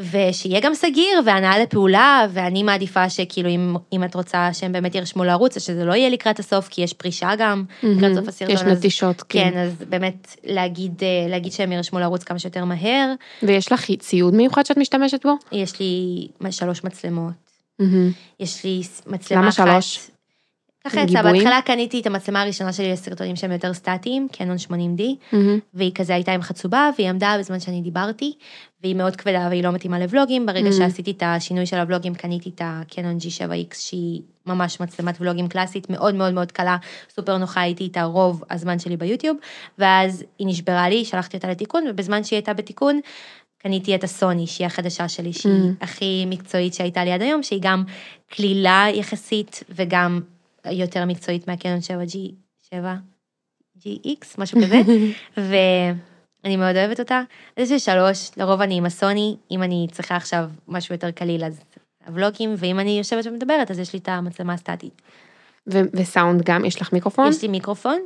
ושיהיה גם סגיר והנאה לפעולה, ואני מעדיפה שכאילו אם, אם את רוצה שהם באמת יירשמו לערוץ, אז שזה לא יהיה לקראת הסוף, כי יש פרישה גם, mm-hmm, לקראת סוף הסרטון.
יש נטישות,
כן. כן, אז באמת להגיד, אה, להגיד שהם יירשמו לערוץ כמה שיותר מהר.
ויש לך ציוד מיוחד שאת משתמשת בו?
יש לי שלוש מצלמות.
Mm-hmm.
יש לי מצלמה
למה אחת. למה שלוש?
ככה יצא, בהתחלה קניתי את המצלמה הראשונה שלי לסרטונים שהם יותר סטטיים, קנון 80D, mm-hmm. והיא כזה הייתה עם חצובה, והיא עמדה בזמן שאני דיברתי, והיא מאוד כבדה והיא לא מתאימה לבלוגים, ברגע mm-hmm. שעשיתי את השינוי של הבלוגים, קניתי את הקנון G7X, שהיא ממש מצלמת ולוגים קלאסית, מאוד מאוד מאוד קלה, סופר נוחה, הייתי איתה רוב הזמן שלי ביוטיוב, ואז היא נשברה לי, שלחתי אותה לתיקון, ובזמן שהיא הייתה בתיקון, קניתי את הסוני, שהיא החדשה שלי, שהיא mm. הכי מקצועית שהייתה לי עד היום, שהיא גם קלילה יחסית, וגם יותר מקצועית מהקנון 7G, 7, GX, משהו כזה, [laughs] ואני מאוד אוהבת אותה. אז יש לי שלוש, לרוב אני עם הסוני, אם אני צריכה עכשיו משהו יותר קליל אז הוולוגים, ואם אני יושבת ומדברת אז יש לי את המצלמה הסטטית.
וסאונד גם, יש לך מיקרופון?
יש לי מיקרופון,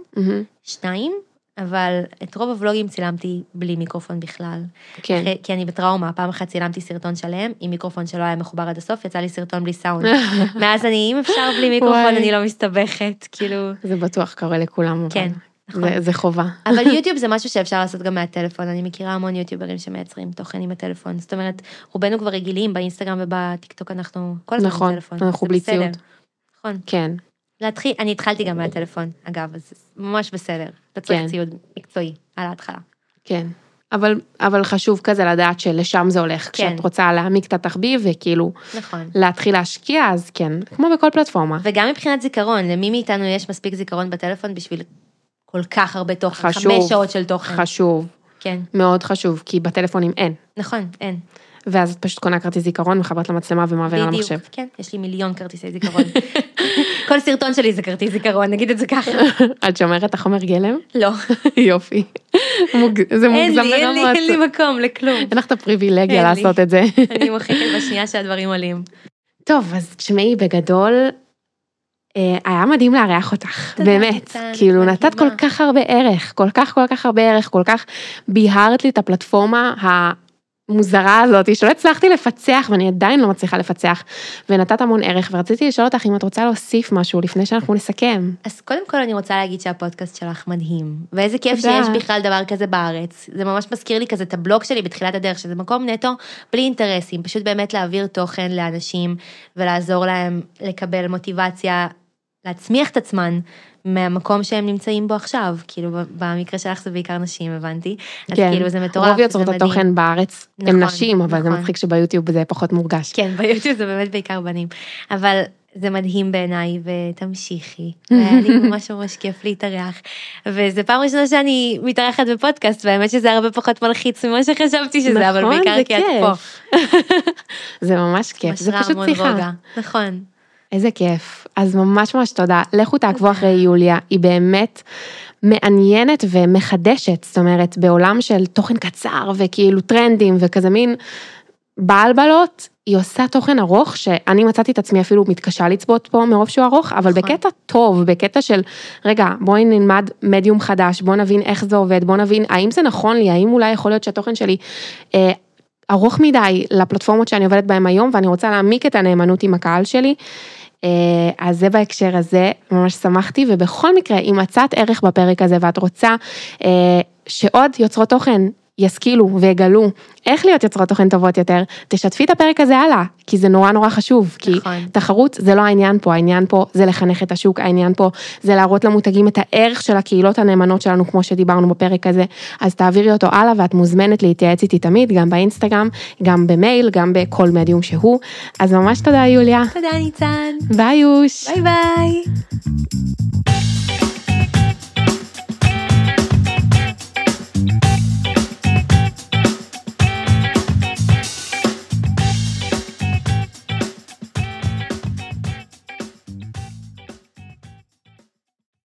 שניים, אבל את רוב הוולוגים צילמתי בלי מיקרופון בכלל.
כן. אחרי,
כי אני בטראומה, פעם אחת צילמתי סרטון שלם עם מיקרופון שלא היה מחובר עד הסוף, יצא לי סרטון בלי סאונד. [laughs] מאז אני, אם אפשר בלי מיקרופון, אני לא מסתבכת, כאילו...
זה בטוח קורה לכולם,
כן.
נכון. זה, זה חובה.
אבל [laughs] יוטיוב זה משהו שאפשר לעשות גם מהטלפון, אני מכירה המון יוטיוברים שמייצרים תוכן עם הטלפון, זאת אומרת, רובנו כבר רגילים באינסטגרם ובטיקטוק אנחנו כל הזמן
נכון,
בטלפון.
נכון, אנחנו בלי ציוד.
נכון.
כן.
להתחיל, אני התחלתי גם מהטלפון, אגב, אז ממש בסדר. אתה צריך כן. ציוד מקצועי על ההתחלה.
כן. אבל, אבל חשוב כזה לדעת שלשם זה הולך, כן. כשאת רוצה להעמיק את התחביב וכאילו
נכון.
להתחיל להשקיע, אז כן, כמו בכל פלטפורמה.
וגם מבחינת זיכרון, למי מאיתנו יש מספיק זיכרון בטלפון בשביל כל כך הרבה תוכן, חשוב, חמש שעות של תוכן.
חשוב.
כן.
מאוד חשוב, כי בטלפונים אין.
נכון, אין.
ואז את פשוט קונה כרטיס זיכרון, מחברת למצלמה ומעבירה למחשב.
בדיוק, כן, יש לי מיליון כרטיסי זיכרון. [laughs] כל סרטון שלי זה כרטיס זיכרון, נגיד את זה ככה. [laughs]
את שומרת החומר גלם?
לא. [laughs]
יופי. זה מוגזם
ברמות. אין לי מקום לכלום.
אין לך את הפריבילגיה לעשות את זה.
אני מוחקת בשנייה שהדברים עולים.
טוב, אז תשמעי, בגדול, אה, היה מדהים לארח אותך, באמת, כאילו נתת כל כך הרבה ערך, כל כך כל כך הרבה ערך, כל כך ביהרת לי את הפלטפורמה המוזרה הזאת, שלא הצלחתי לפצח ואני עדיין לא מצליחה לפצח, ונתת המון ערך, ורציתי לשאול אותך אם את רוצה להוסיף משהו לפני שאנחנו נסכם.
אז קודם כל אני רוצה להגיד שהפודקאסט שלך מדהים, ואיזה כיף שיש בכלל דבר כזה בארץ, זה ממש מזכיר לי כזה את הבלוג שלי בתחילת הדרך, שזה מקום נטו בלי אינטרסים, פשוט באמת להעביר תוכן לאנשים ולעזור להם לקבל מוטיבציה להצמיח את עצמן מהמקום שהם נמצאים בו עכשיו, כאילו במקרה שלך זה בעיקר נשים, הבנתי.
כן,
אז כאילו זה מטורף,
רוב יוצרות התוכן בארץ נכון, הם נשים, אבל נכון. זה מצחיק שביוטיוב זה פחות מורגש.
כן, ביוטיוב זה באמת בעיקר בנים, אבל זה מדהים בעיניי ותמשיכי, [laughs] והיה לי ממש ממש כיף להתארח, וזה פעם ראשונה שאני מתארחת בפודקאסט, והאמת שזה הרבה פחות מלחיץ ממה שחשבתי שזה,
נכון,
אבל בעיקר כי את פה. [laughs]
זה ממש כיף, זה פשוט שיחה.
נכון.
איזה כיף. אז ממש ממש תודה. לכו תעקבו אחרי יוליה, היא באמת מעניינת ומחדשת, זאת אומרת, בעולם של תוכן קצר וכאילו טרנדים וכזה מין בעלבלות, היא עושה תוכן ארוך שאני מצאתי את עצמי אפילו מתקשה לצפות פה מרוב שהוא ארוך, אבל נכון. בקטע טוב, בקטע של רגע בואי נלמד מדיום חדש, בוא נבין איך זה עובד, בוא נבין האם זה נכון לי, האם אולי יכול להיות שהתוכן שלי אה, ארוך מדי לפלטפורמות שאני עובדת בהן היום ואני רוצה להעמיק את הנאמנות עם הקהל שלי. אה, אז זה בהקשר הזה, ממש שמחתי, ובכל מקרה, אם מצאת ערך בפרק הזה ואת רוצה אה, שעוד יוצרות תוכן ישכילו ויגלו איך להיות יוצרות תוכן טובות יותר, תשתפי את הפרק הזה הלאה, כי זה נורא נורא חשוב, כי
נכון.
תחרות זה לא העניין פה, העניין פה זה לחנך את השוק, העניין פה זה להראות למותגים את הערך של הקהילות הנאמנות שלנו, כמו שדיברנו בפרק הזה, אז תעבירי אותו הלאה ואת מוזמנת להתייעץ איתי תמיד, גם באינסטגרם, גם במייל, גם בכל מדיום שהוא, אז ממש תודה יוליה,
תודה ניצן.
ביי יוש.
ביי ביי.